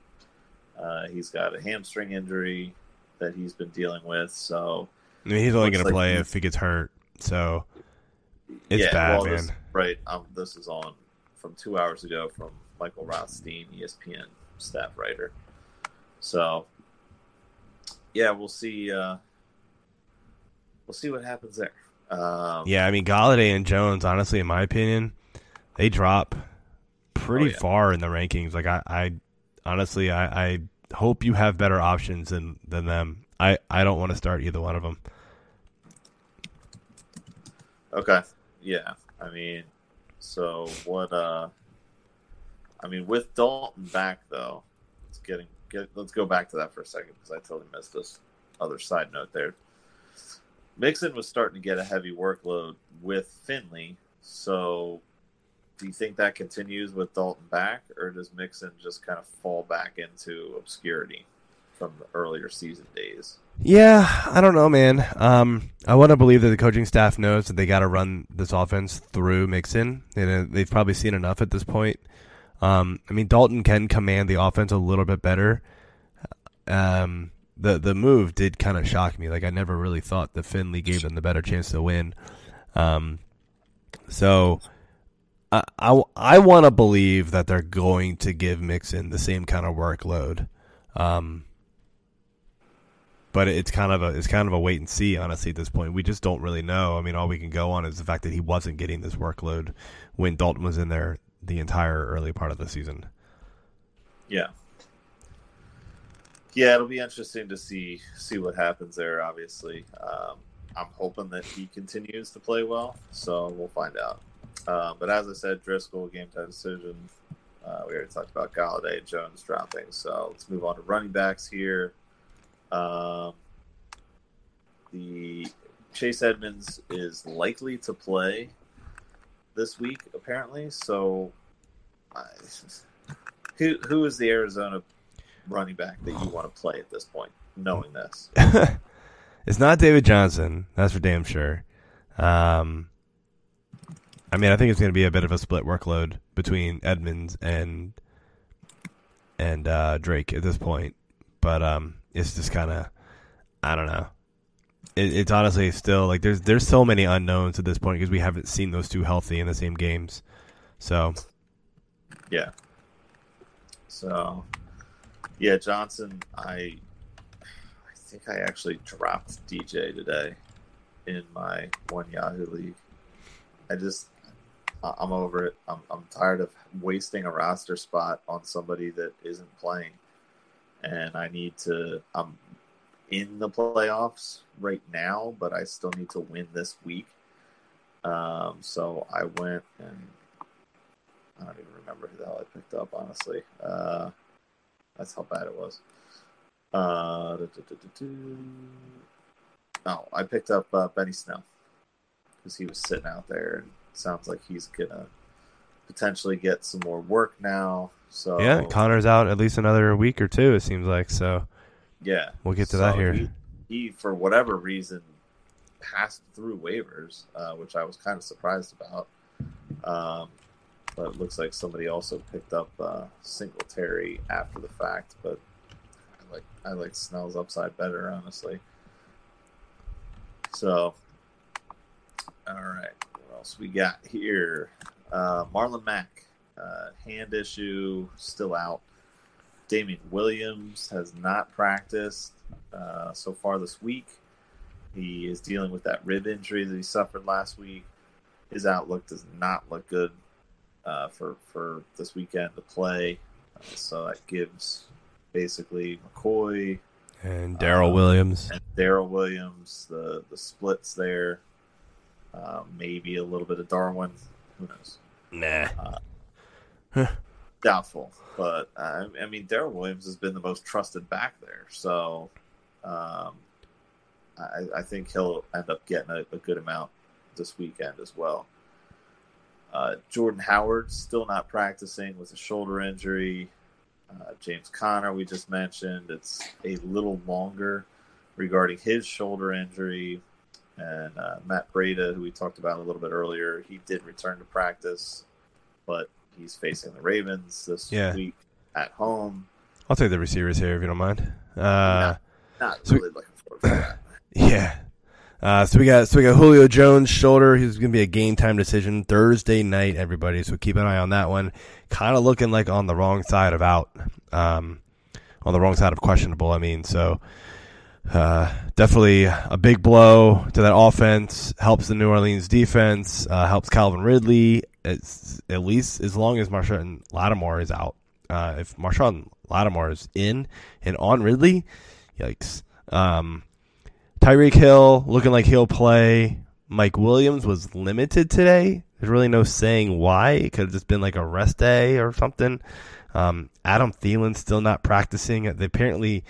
Uh, he's got a hamstring injury that he's been dealing with, so I mean, he's only Looks gonna play if he gets hurt. So It's bad, well, this- man. right. Um, this is on from two hours ago from Michael Rothstein, ESPN staff writer. So, yeah, we'll see. Uh, we'll see what happens there. Um, yeah, I mean, Golladay and Jones, honestly, in my opinion, they drop pretty Oh, yeah. far in the rankings. Like I, I honestly, I, I hope you have better options than than them. I, I don't want to start either one of them. Okay. Yeah. I mean, so what? uh I mean, with Dalton back though, it's getting. Get, let's go back to that for a second because I totally missed this other side note there. Mixon was starting to get a heavy workload with Finley, so do you think that continues with Dalton back, or does Mixon just kind of fall back into obscurity from the earlier season days? Yeah, I don't know, man. Um, I want to believe that the coaching staff knows that they got to run this offense through Mixon. They, they've probably seen enough at this point. Um, I mean, Dalton can command the offense a little bit better. Um, the the move did kind of shock me. Like I never really thought that Finley gave them the better chance to win. Um, so I I, want to believe that they're going to give Mixon the same kind of workload. Um, but it's kind of a it's kind of a wait and see. Honestly, at this point, we just don't really know. I mean, all we can go on is the fact that he wasn't getting this workload when Dalton was in there the entire early part of the season. Yeah. Yeah, it'll be interesting to see see what happens there. Obviously, um, I'm hoping that he continues to play well, so we'll find out. Uh, but as I said, Driskel game time decision. Uh, we already talked about Golladay, Jones dropping. So let's move on to running backs here. Um, the Chase Edmonds is likely to play this week, apparently. So, who who is the Arizona running back that you want to play at this point, knowing this? it's not David Johnson, that's for damn sure. Um, I mean, I think it's going to be a bit of a split workload between Edmonds and and uh, Drake at this point, but um, it's just kind of I don't know. It, it's honestly still like there's there's so many unknowns at this point because we haven't seen those two healthy in the same games. So Yeah. So, yeah, Johnson. I I think I actually dropped DJ today in my one Yahoo league. I just I'm over it. I'm I'm tired of wasting a roster spot on somebody that isn't playing, and I need to. I'm in the playoffs right now, but I still need to win this week. Um, so I went and I don't even remember who the hell I picked up, honestly. Uh, that's how bad it was. Uh. Oh, I picked up uh, Benny Snell because he was sitting out there, and sounds like he's gonna potentially get some more work now. So yeah, Conner's out at least another week or two. It seems like so. Yeah, We'll get to that here. He, he, for whatever reason, passed through waivers, uh, which I was kind of surprised about. Um, but it looks like somebody also picked up uh, Singletary after the fact. But I like I like Snell's upside better, honestly. So, all right, else we got here? Uh, Marlon Mack, uh, hand issue, still out. Damien Williams has not practiced uh, so far this week. He is dealing with that rib injury that he suffered last week. His outlook does not look good uh, for for this weekend to play. Uh, so that gives basically McCoy And Darrel uh, Williams. and Darrel Williams the the splits there. Uh, maybe a little bit of Darwin. Who knows? Nah. Doubtful, but uh, I mean, Darrel Williams has been the most trusted back there, so um, I, I think he'll end up getting a, a good amount this weekend as well. Uh, Jordan Howard still not practicing with a shoulder injury. Uh, James Conner, we just mentioned, it's a little longer regarding his shoulder injury. And uh, Matt Breida, who we talked about a little bit earlier, he did return to practice, but he's facing the Ravens this Yeah. week at home. I'll take the receivers here if you don't mind. Uh, Not So- really looking forward to that. yeah. Uh, so we got so we got Julio Jones shoulder. He's going to be a game time decision Thursday night, everybody. So keep an eye on that one. Kind of looking like on the wrong side of out, um, on the wrong side of questionable. I mean, so uh, definitely a big blow to that offense. Helps the New Orleans defense. Uh, helps Calvin Ridley. It's, at least as long as Marshon Lattimore is out. Uh, if Marshon Lattimore is in and on Ridley, yikes. Um, Tyreek Hill looking like he'll play. Mike Williams was limited today. There's really no saying why. It could have just been like a rest day or something. Um, Adam Thielen still not practicing. They apparently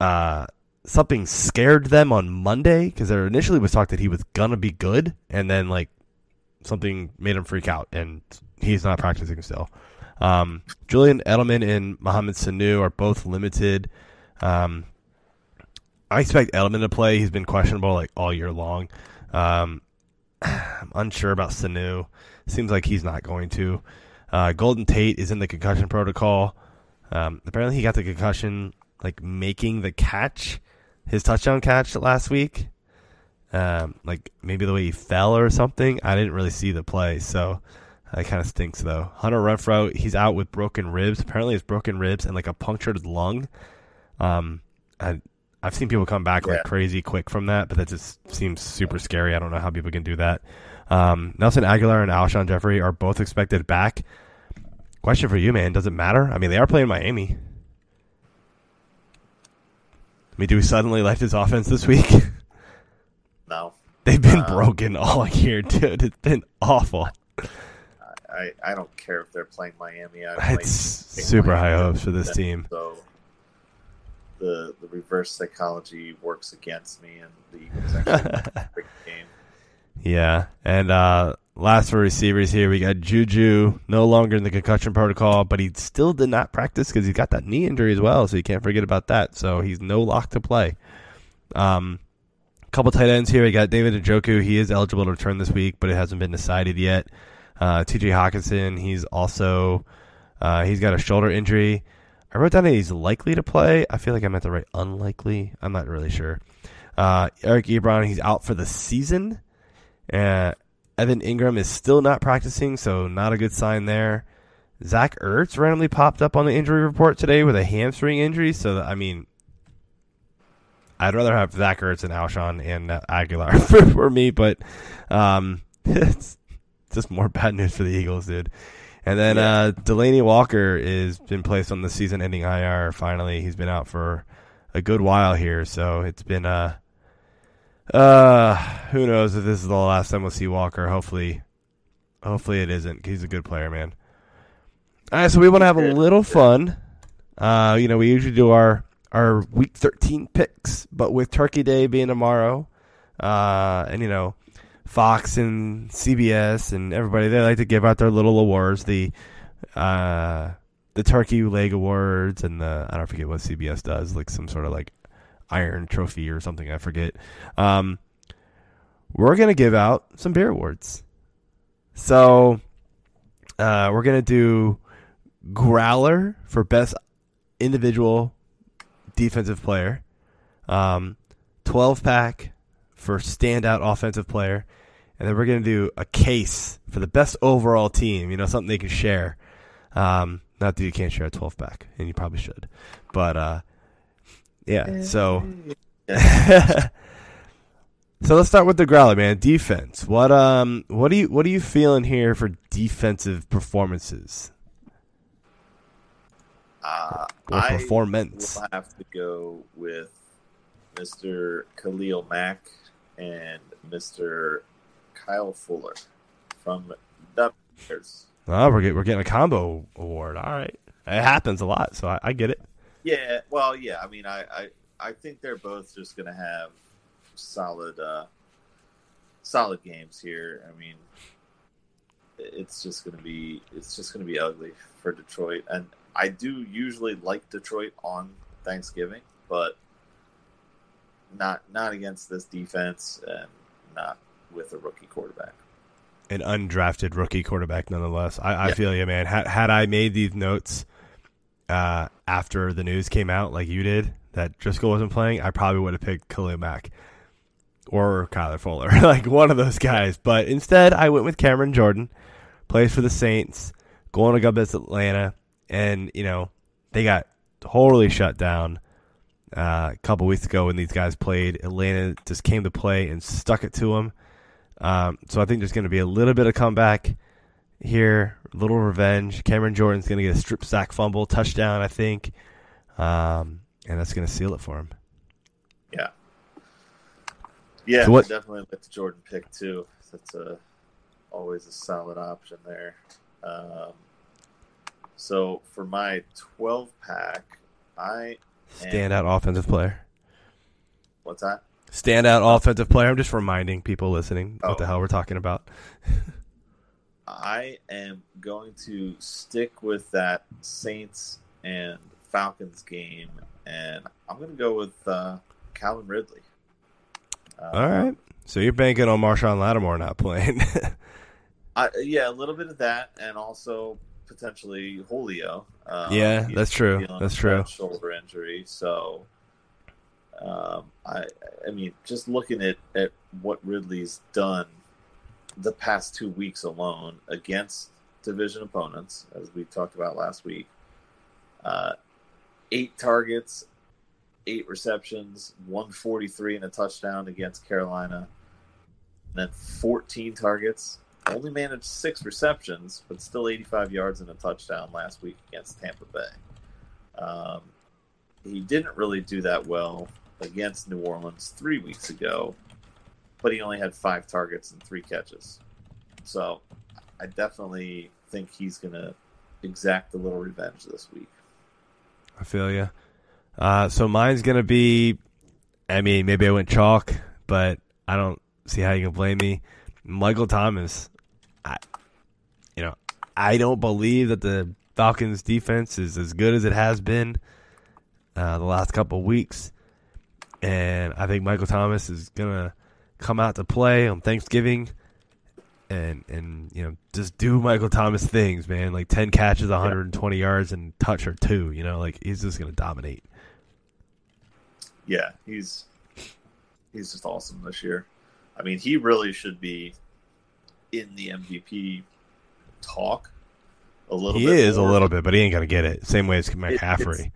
uh, something scared them on Monday because there initially was talk that he was gonna be good, and then like something made him freak out, and he's not practicing still. Um, Julian Edelman and Mohamed Sanu are both limited. Um, I expect Edelman to play. He's been questionable like all year long. Um, I'm unsure about Sanu. Seems like he's not going to. Uh, Golden Tate is in the concussion protocol. Um, apparently, he got the concussion like making the catch, his touchdown catch last week. Um, like maybe the way he fell or something. I didn't really see the play, so that kind of stinks though. Hunter Renfrow, he's out with broken ribs. Apparently, it's broken ribs and like a punctured lung. Um, I, I've seen people come back Yeah. like crazy quick from that, but that just seems super scary. I don't know how people can do that. Um, Nelson Agholor and Alshon Jeffery are both expected back. Question for you, man. Does it matter? I mean, they are playing Miami. I mean, do we suddenly like this offense this week? No, They've been Uh, broken all year, dude. It's been awful. I, I don't care if they're playing Miami. I It's super high hopes for this team. So the the reverse psychology works against me, and the Eagles actually won the freaking game. Yeah, and uh, last for receivers here, we got Juju, no longer in the concussion protocol, but he still did not practice because he's got that knee injury as well, so you can't forget about that. So he's no lock to play. Um, couple tight ends here. We got David Njoku. He is eligible to return this week, but it hasn't been decided yet. Uh, T.J. Hockenson. He's also uh, he's got a shoulder injury. I wrote down that he's likely to play. I feel like I meant to write unlikely. I'm not really sure. Uh, Eric Ebron. He's out for the season. Uh, Evan Engram is still not practicing, so not a good sign there. Zach Ertz randomly popped up on the injury report today with a hamstring injury. So I mean, I'd rather have Zach Ertz and Alshon and uh, Agholor for, for me, but um, it's just more bad news for the Eagles, dude. And then uh, Delanie Walker is been placed on the season-ending IR. Finally, he's been out for a good while here, so it's been uh, uh, who knows if this is the last time we'll see Walker. Hopefully, hopefully it isn't. He's a good player, man. All right, so we want to have a little fun. Uh, you know, we usually do our our week 13 picks, but with Turkey Day being tomorrow, uh, and you know, Fox and CBS and everybody they like to give out their little awards. The uh, the Turkey Leg Awards and the I don't forget what CBS does, like some sort of like Iron Trophy or something. I forget. Um, we're gonna give out some beer awards. So uh, we're gonna do Growler for best individual defensive player, um, twelve pack for standout offensive player, and then we're gonna do a case for the best overall team. You know, something they can share. Um, not that you can't share a twelve pack, and you probably should, but uh, yeah. So. So let's start with the growler, man. Defense. What um what do you what are you feeling here for defensive performances Uh, or I performance? will have to go with Mr. Khalil Mack and Mr. Kyle Fuller from the Bears. Oh, we're getting we're getting a combo award. All right, it happens a lot, so I, I get it. Yeah, well, yeah. I mean, I, I, I think they're both just going to have solid, uh, solid games here. I mean, it's just going to be it's just going to be ugly for Detroit, and I do usually like Detroit on Thanksgiving, but not not against this defense and not with a rookie quarterback. An undrafted rookie quarterback, nonetheless. I, I Yeah. feel you, man. Had had I made these notes uh, after the news came out, like you did, that Driskel wasn't playing, I probably would have picked Khalil Mack or Kyler Fuller, like one of those guys. But instead, I went with Cameron Jordan, plays for the Saints, going to go against Atlanta, and you know they got totally shut down uh, a couple weeks ago when these guys played. Atlanta just came to play and stuck it to them. Um, so I think there's going to be a little bit of comeback here, little revenge. Cameron Jordan's going to get a strip sack fumble touchdown, I think, um, and that's going to seal it for him. Yeah, yeah, So what- definitely like the Jordan pick too. That's a always a solid option there. Um, so for my 12 pack, I am, Standout offensive player. What's that? Standout offensive player. I'm just reminding people listening what Oh. the hell we're talking about. I am going to stick with that Saints and Falcons game, and I'm going to go with uh, Calvin Ridley. Uh, All right. So you're banking on Marshon Lattimore not playing. I, yeah, a little bit of that, and also potentially Julio. Um, Yeah, that's true. That's true. Shoulder injury, so um, I, I mean, just looking at at what Ridley's done the past two weeks alone against division opponents, as we talked about last week, uh, eight targets, eight receptions, one forty three and a touchdown against Carolina, and then fourteen targets, only managed six receptions, but still 85 yards and a touchdown last week against Tampa Bay. Um, he didn't really do that well against New Orleans three weeks ago, but he only had five targets and three catches. So I definitely think he's going to exact a little revenge this week. I feel you. Uh, so mine's gonna be. I mean, maybe I went chalk, but I don't see how you can blame me. Michael Thomas. I, you know, I don't believe that the Falcons' defense is as good as it has been uh, the last couple weeks, and I think Michael Thomas is gonna come out to play on Thanksgiving. And and you know just do Michael Thomas things, man. Like ten catches, 120 yards, and touch or two. You know, like he's just gonna dominate. Yeah, he's he's just awesome this year. I mean, he really should be in the MVP talk a little He bit. is a little bit, but he ain't gonna get it. Same way as It- McCaffrey. it's-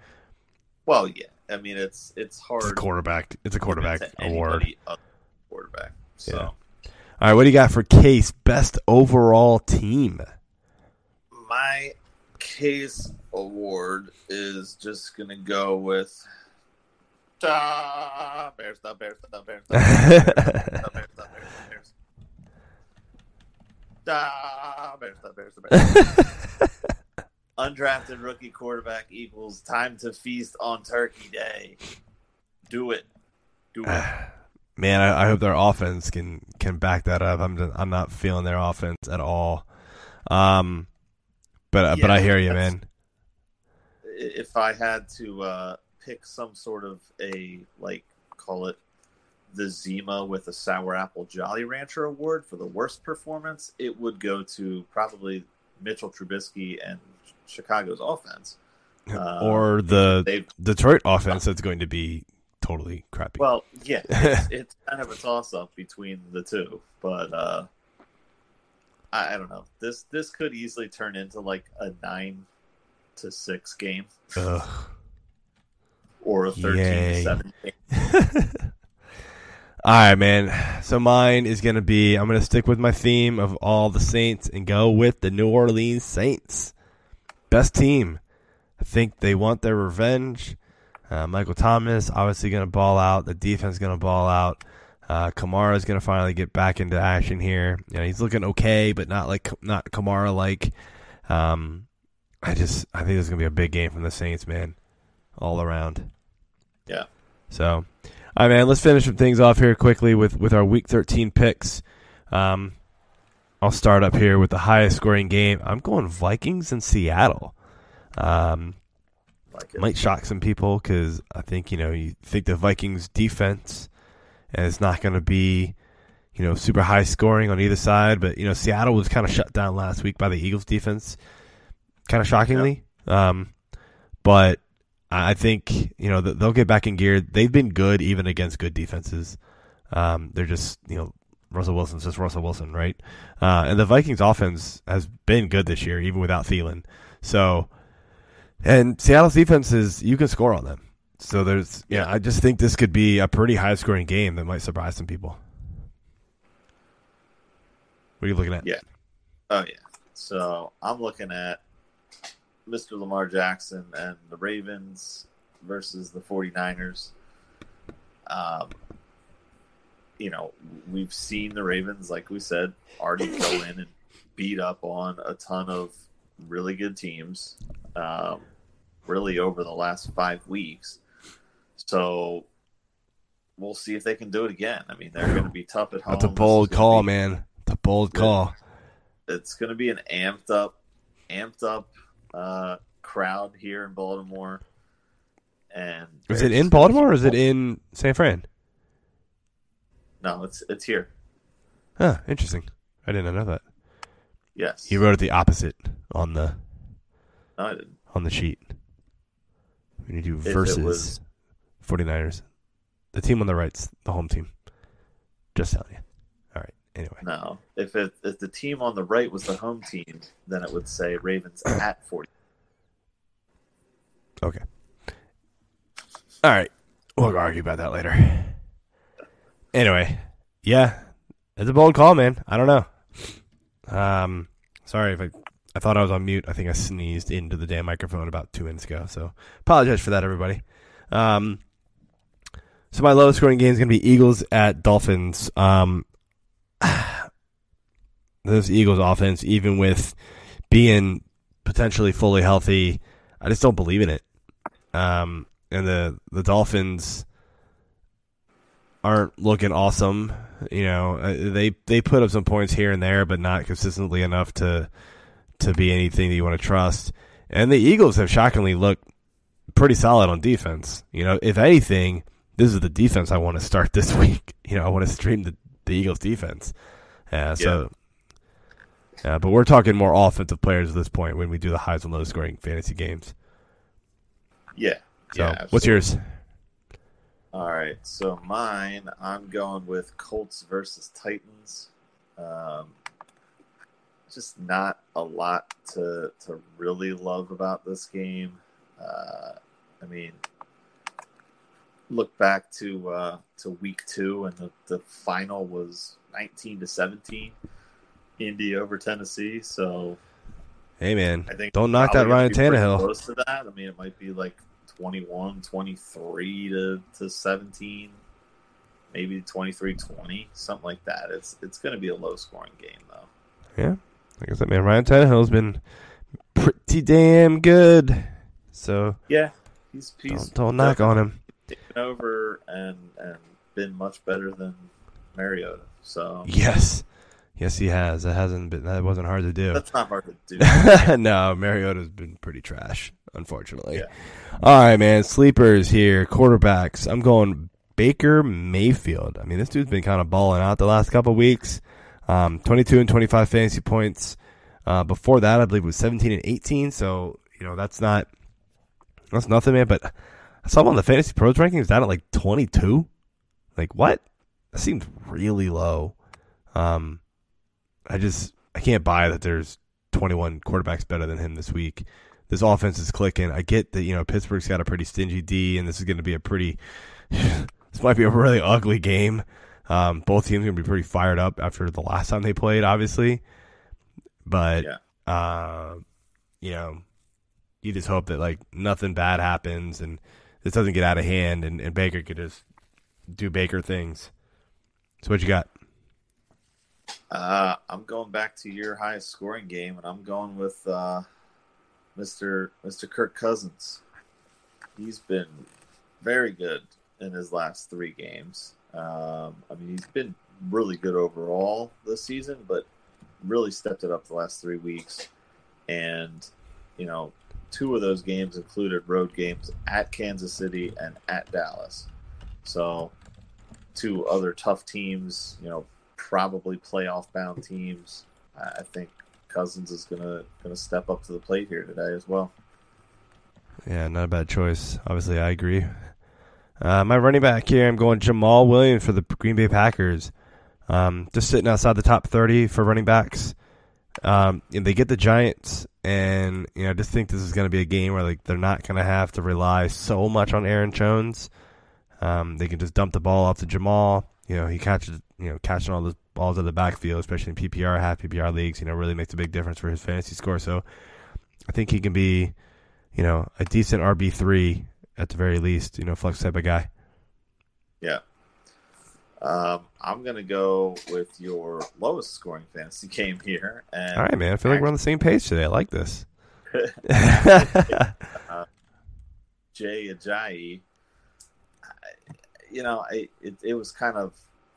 Well, yeah. I mean, it's it's hard. It's a quarterback. It's a quarterback award. other Quarterback. So Yeah. All right, what do you got for Case? Best overall team. my case award is just gonna go with. Da, Bears, da, Bears, da, Bears, da, Bears, da, Bears, da, Bears, da, Bears. Undrafted rookie quarterback equals time to feast on Turkey Day. Do it. Do it. Man, I, I hope their offense can can back that up. I'm just, I'm not feeling their offense at all. Um, but but I hear you, man. if I had to uh, pick some sort of a like call it the Zima with a sour apple Jolly Rancher award for the worst performance, it would go to probably Mitchell Trubisky and Chicago's offense. Uh, or the Detroit offense that's going to be totally crappy. well, yeah, it's, it's kind of a toss up between the two, but uh, I, I don't know. This this could easily turn into like a nine to six game Ugh. or a thirteen Yay. to seven game. All right, man. So mine is going to be I'm going to stick with my theme of all the Saints and go with the New Orleans Saints. Best team. I think they want their revenge. Uh, Michael Thomas obviously going to ball out. The defense going to ball out. Uh, Kamara is going to finally get back into action here. You know, he's looking okay, but not like not Kamara like. Um, I just I think this is going to be a big game from the Saints, man, all around. Yeah. So, all right, man. Let's finish some things off here quickly with with our Week 13 picks. Um, I'll start up here with the highest scoring game. I'm going Vikings in Seattle. Um, Like it. might shock some people because I think you know you think the Vikings defense and it's not going to be you know super high scoring on either side, but you know Seattle was kind of shut down last week by the Eagles defense, kind of shockingly. Um, but I I think you know they'll get back in gear. They've been good even against good defenses. Um, they're just you know Russell Wilson's just Russell Wilson, right? Uh, and the Vikings offense has been good this year even without Thielen. So. And Seattle's defense is you can score on them. So there's yeah, I just think this could be a pretty high scoring game that might surprise some people. What are you looking at? Yeah. Oh yeah. So I'm looking at Mr. Lamar Jackson and the Ravens versus the 49ers. Um, you know, we've seen the Ravens, like we said, already go in and beat up on a ton of really good teams, um, really over the last five weeks. So we'll see if they can do it again. I mean, they're going to be tough at home. That's a bold call, be- man. It's a bold call. it's going to be an amped up, amped up uh, crowd here in Baltimore. And Is it in Baltimore or is it in San Fran? No, it's it's here. Huh, interesting. I didn't know that. Yes. He wrote it the opposite on the No, I didn't. on the sheet. When you do If versus was- 49ers. The team on the right's the home team. Just telling you. All right. Anyway. No, if it if the team on the right was the home team, then it would say Ravens at forty. Okay. All right. We'll argue about that later. Anyway, yeah, it's a bold call, man. I don't know. Um, sorry if I I thought I was on mute. I think I sneezed into the damn microphone about two minutes ago. So apologize for that, everybody. Um, so my lowest scoring game is going to be Eagles at Dolphins. Um, this Eagles offense, even with being potentially fully healthy, I just don't believe in it. Um, and the the Dolphins aren't looking awesome. You know, uh, they they put up some points here and there, but not consistently enough to to be anything that you want to trust. And the Eagles have shockingly looked pretty solid on defense. You know, if anything, this is the defense I want to start this week. You know, I want to stream the, the Eagles defense. Uh, so, uh, but we're talking more offensive players at this point when we do the highs and low scoring fantasy games. Yeah. So, yeah, what's yours? All right, so mine, I'm going with Colts versus Titans. Um, just not a lot to to really love about this game. Uh, I mean, look back to uh, to week two, and the, the final was 19 to 17, Indy over Tennessee. So Hey man, I think don't knock that Ryan Tannehill. Close to that. I mean, it might be like 21, 23 to, to 17, maybe 23 20, something like that. It's it's going to be a low scoring game, though. Yeah, like I said, man, Ryan Tannehill's been pretty damn good. So Yeah, he's, he's don't, don't knock on him. taken over and, and been much better than Mariota. So Yes, yes, he has. That hasn't been. That wasn't hard to do. that's not hard to do. no, Mariota's been pretty trash. unfortunately. Yeah. All right, man. Sleepers here, quarterbacks. I'm going Baker Mayfield. I mean, this dude's been kind of balling out the last couple weeks. Um, 22 and 25 fantasy points. Uh, before that, I believe it was 17 and 18. So you know that's not that's nothing, man. But I saw him on the fantasy pros rankings down at like 22. Like what? That seems really low. Um, I just I can't buy that there's 21 quarterbacks better than him this week. This offense is clicking. I get that you know Pittsburgh's got a pretty stingy D, and this is going to be a pretty. this might be a really ugly game. Um, both teams to be pretty fired up after the last time they played, obviously. But Yeah. uh, you know, you just hope that like nothing bad happens and this doesn't get out of hand, and, and Baker could just do Baker things. So what you got? Uh, I'm going back to your highest scoring game, and I'm going with uh, Mr. Mr. Kirk Cousins. He's been very good in his last three games. Um, I mean, he's been really good overall this season, but really stepped it up the last three weeks. And you know, two of those games included road games at Kansas City and at Dallas. So, two other tough teams. You know, probably playoff bound teams. I think Cousins is gonna gonna step up to the plate here today as well. Yeah, not a bad choice. Obviously, I agree. Uh, my running back here, I'm going Jamaal Williams for the Green Bay Packers. Um, just sitting outside the top 30 for running backs. Um, and they get the Giants, and you know, I just think this is going to be a game where like they're not going to have to rely so much on Aaron Jones. Um, they can just dump the ball off to Jamal. You know, he catches, you know, catching all the balls in the backfield, especially in PPR, half PPR leagues. You know, really makes a big difference for his fantasy score. So, I think he can be, you know, a decent RB three at the very least. You know, flex type of guy. Yeah. Um, I'm gonna go with your lowest scoring fantasy game here, and All right, man. I feel like we're on the same page today. I like this. Jay Ajayi. I- You know, I, it it was kind of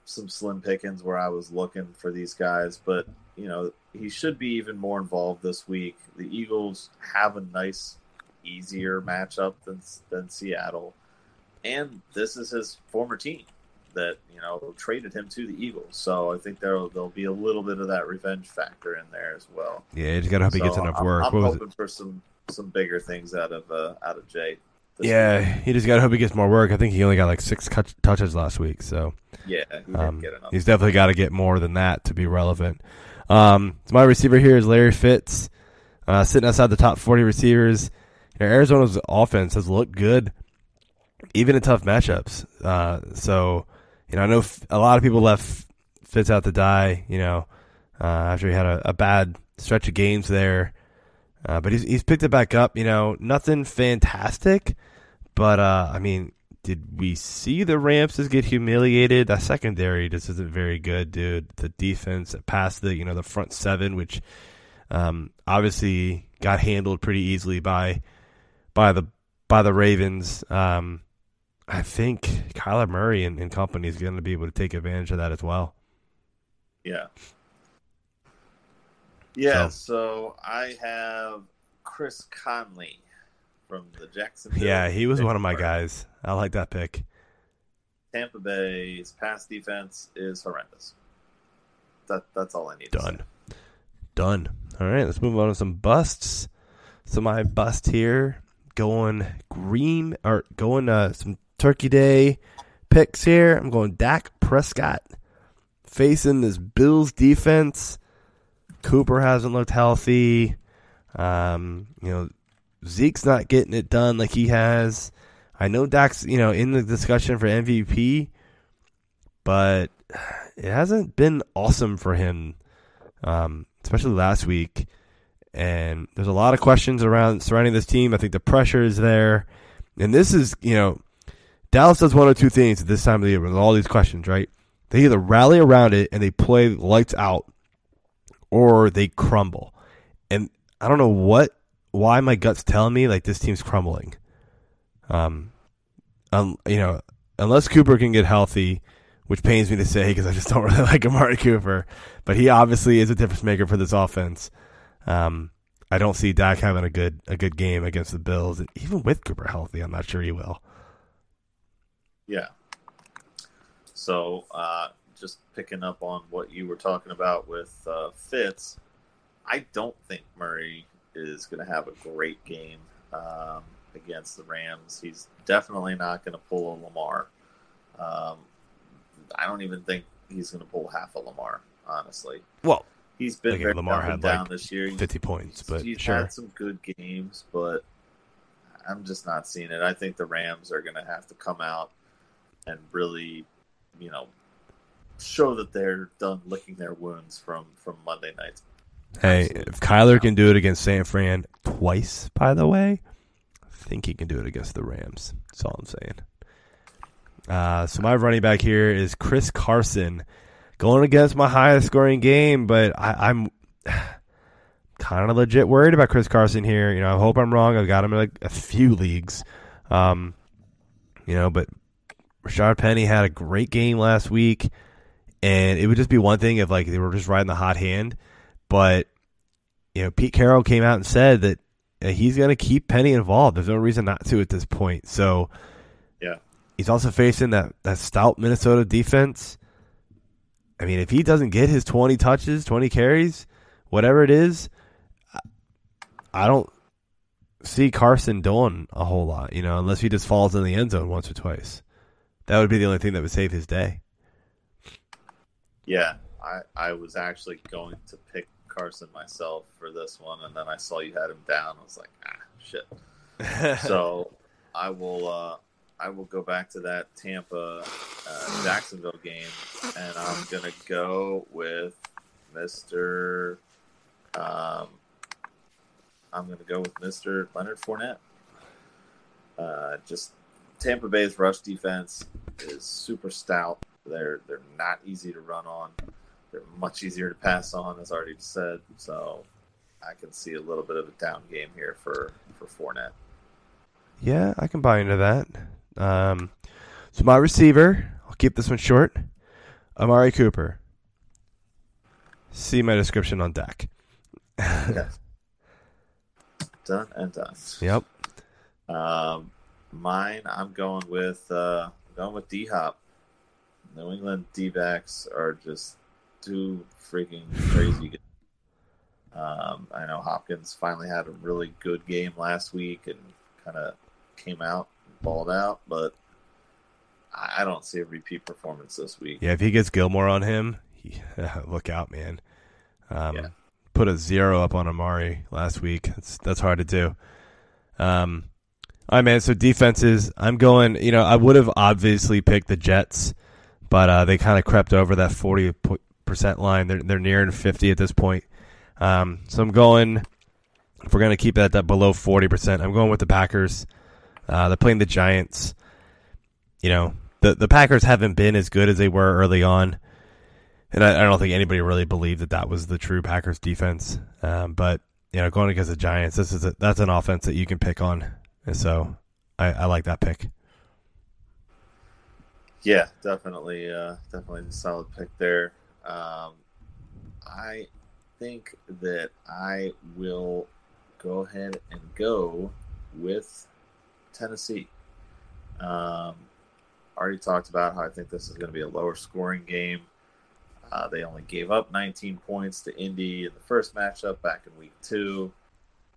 some slim pickings where I was looking for these guys, but you know he should be even more involved this week. The Eagles have a nice, easier matchup than than Seattle, and this is his former team that you know traded him to the Eagles. So I think there'll there'll be a little bit of that revenge factor in there as well. yeah, you just gotta hope he gets So enough I'm- work. I'm, What was it? hoping for some some bigger things out of uh, out of Jay. Yeah, week. he just gotta hope he gets more work. I think he only got like six cut- touches last week, so yeah, he um, get enough. he's definitely got to get more than that to be relevant. Um, so my receiver here is Larry Fitz, uh, sitting outside the top forty receivers. You know, Arizona's offense has looked good, even in tough matchups. Uh, so you know, I know a lot of people left Fitz out to die. You know, uh, after he had a, a bad stretch of games there. Uh, but he's he's picked it back up. You know, nothing fantastic, but uh, I mean, did we see the Rams just get humiliated? That secondary just isn't very good, dude. The defense past the you know the front seven, which um, obviously got handled pretty easily by by the by the Ravens. Um, I think Kyler Murray and, and company is going to be able to take advantage of that as well. Yeah. Yeah, so I have Chris Conley from the Jacksonville. Yeah, he was one of my guys. I like that pick. Tampa Bay's pass defense is horrendous. That that's all I need. to Done. say. Done. All right, let's move on to some busts. So my bust here, going green or going uh some Turkey Day picks here. I'm going Dak Prescott facing this Bills defense. Cooper hasn't looked healthy. Um, you know, Zeke's not getting it done like he has. I know Dak's, you know, in the discussion for MVP, but it hasn't been awesome for him, um, especially last week. And there's a lot of questions around surrounding this team. I think the pressure is there, and this is, you know, Dallas does one or two things at this time of the year with all these questions, right? They either rally around it and they play lights out, or they crumble. And I don't know what, why my gut's telling me like this team's crumbling. Um, um, you know, unless Cooper can get healthy, which pains me to say because I just don't really like Amari Cooper, but he obviously is a difference maker for this offense. Um, I don't see Dak having a good a good game against the Bills, even with Cooper healthy. I'm not sure he will. Yeah. So, uh, just picking up on what you were talking about with uh, Fitz, I don't think Murray is going to have a great game um, against the Rams. He's definitely not going to pull a Lamar. Um, I don't even think he's going to pull half a Lamar, honestly. Well, He's been Like, very Lamar had, down like, this year. 50 points, but he's sure. had some good games, but I'm just not seeing it. I think the Rams are going to have to come out and really, you know, show that they're done licking their wounds from from Monday night. Hey, if Kyler can do it against San Fran twice, by the way, I think he can do it against the Rams. That's all I'm saying. Uh, so my running back here is Chris Carson, going against my highest scoring game, but I, I'm kind of legit worried about Chris Carson here. You know, I hope I'm wrong. I've got him in like a few leagues, um, you know, but Rashaad Penny had a great game last week, and it would just be one thing if like they were just riding the hot hand. But you know, Pete Carroll came out and said that uh, he's going to keep Penny involved. There's no reason not to at this point. So, Yeah. he's also facing that that stout Minnesota defense. I mean, if he doesn't get his 20 touches, 20 carries, whatever it is, I- don't see Carson doing a whole lot, you know, unless he just falls in the end zone once or twice. That would be the only thing that would save his day. Yeah, I I was actually going to pick Carson myself for this one, and then I saw you had him down. I was like, ah, shit. so I will uh, I will go back to that Tampa uh, Jacksonville game, and I'm gonna go with Mister. Um, I'm gonna go with Mister Leonard Fournette. Uh, just Tampa Bay's rush defense is super stout. They're they're not easy to run on. They're much easier to pass on, as I already said. So I can see a little bit of a down game here for for Fournette. Yeah, I can buy into that. Um, so my receiver, I'll keep this one short. Amari Cooper. See my description on deck. Yes. done and done. Yep. Um, mine, I'm going with uh, going with D Hop. New England D backs are just too freaking crazy. Um, I know Hopkins finally had a really good game last week and kind of came out balled out, but I I don't see a repeat performance this week. Yeah, if he gets Gilmore on him, he, look out, man. Um, Yeah. Put a zero up on Amari last week. That's that's hard to do. Um, all right, man. So defenses, I'm going. You know, I would have obviously picked the Jets, but uh, they kind of crept over that 40 percent line. They're they're nearing 50 at this point. Um, so I'm going. If we're gonna keep it at that below 40 percent, I'm going with the Packers. Uh, they're playing the Giants. You know, the the Packers haven't been as good as they were early on, and I, I don't think anybody really believed that that was the true Packers defense. Um, but you know, going against the Giants, this is a, that's an offense that you can pick on, and so I, I like that pick. Yeah, definitely, uh, definitely a solid pick there. Um, I think that I will go ahead and go with Tennessee. Um, already talked about how I think this is going to be a lower scoring game. Uh, they only gave up 19 points to Indy in the first matchup back in week two.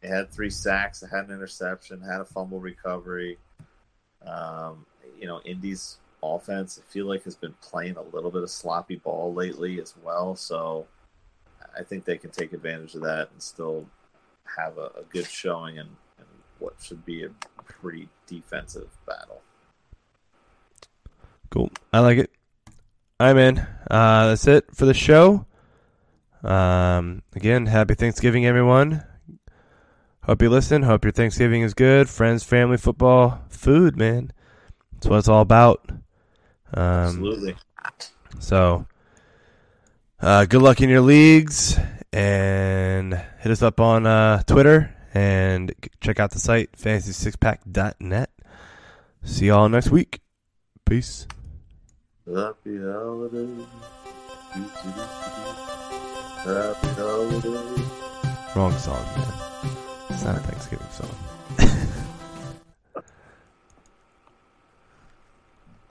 They had three sacks, they had an interception, had a fumble recovery. Um, you know, Indy's offense, I feel like, has been playing a little bit of sloppy ball lately as well. So I think they can take advantage of that and still have a, a good showing in, in what should be a pretty defensive battle. Cool, I like it. I'm in. Uh, that's it for the show. Um, again, happy Thanksgiving, everyone. Hope you listen. Hope your Thanksgiving is good. Friends, family, football, food, man. That's what it's all about. Um, Absolutely. So, uh, good luck in your leagues, and hit us up on uh, Twitter and check out the site fantasy6pack.net. See y'all next week. Peace. Happy holidays. Happy holidays. Wrong song, man. It's not a Thanksgiving song.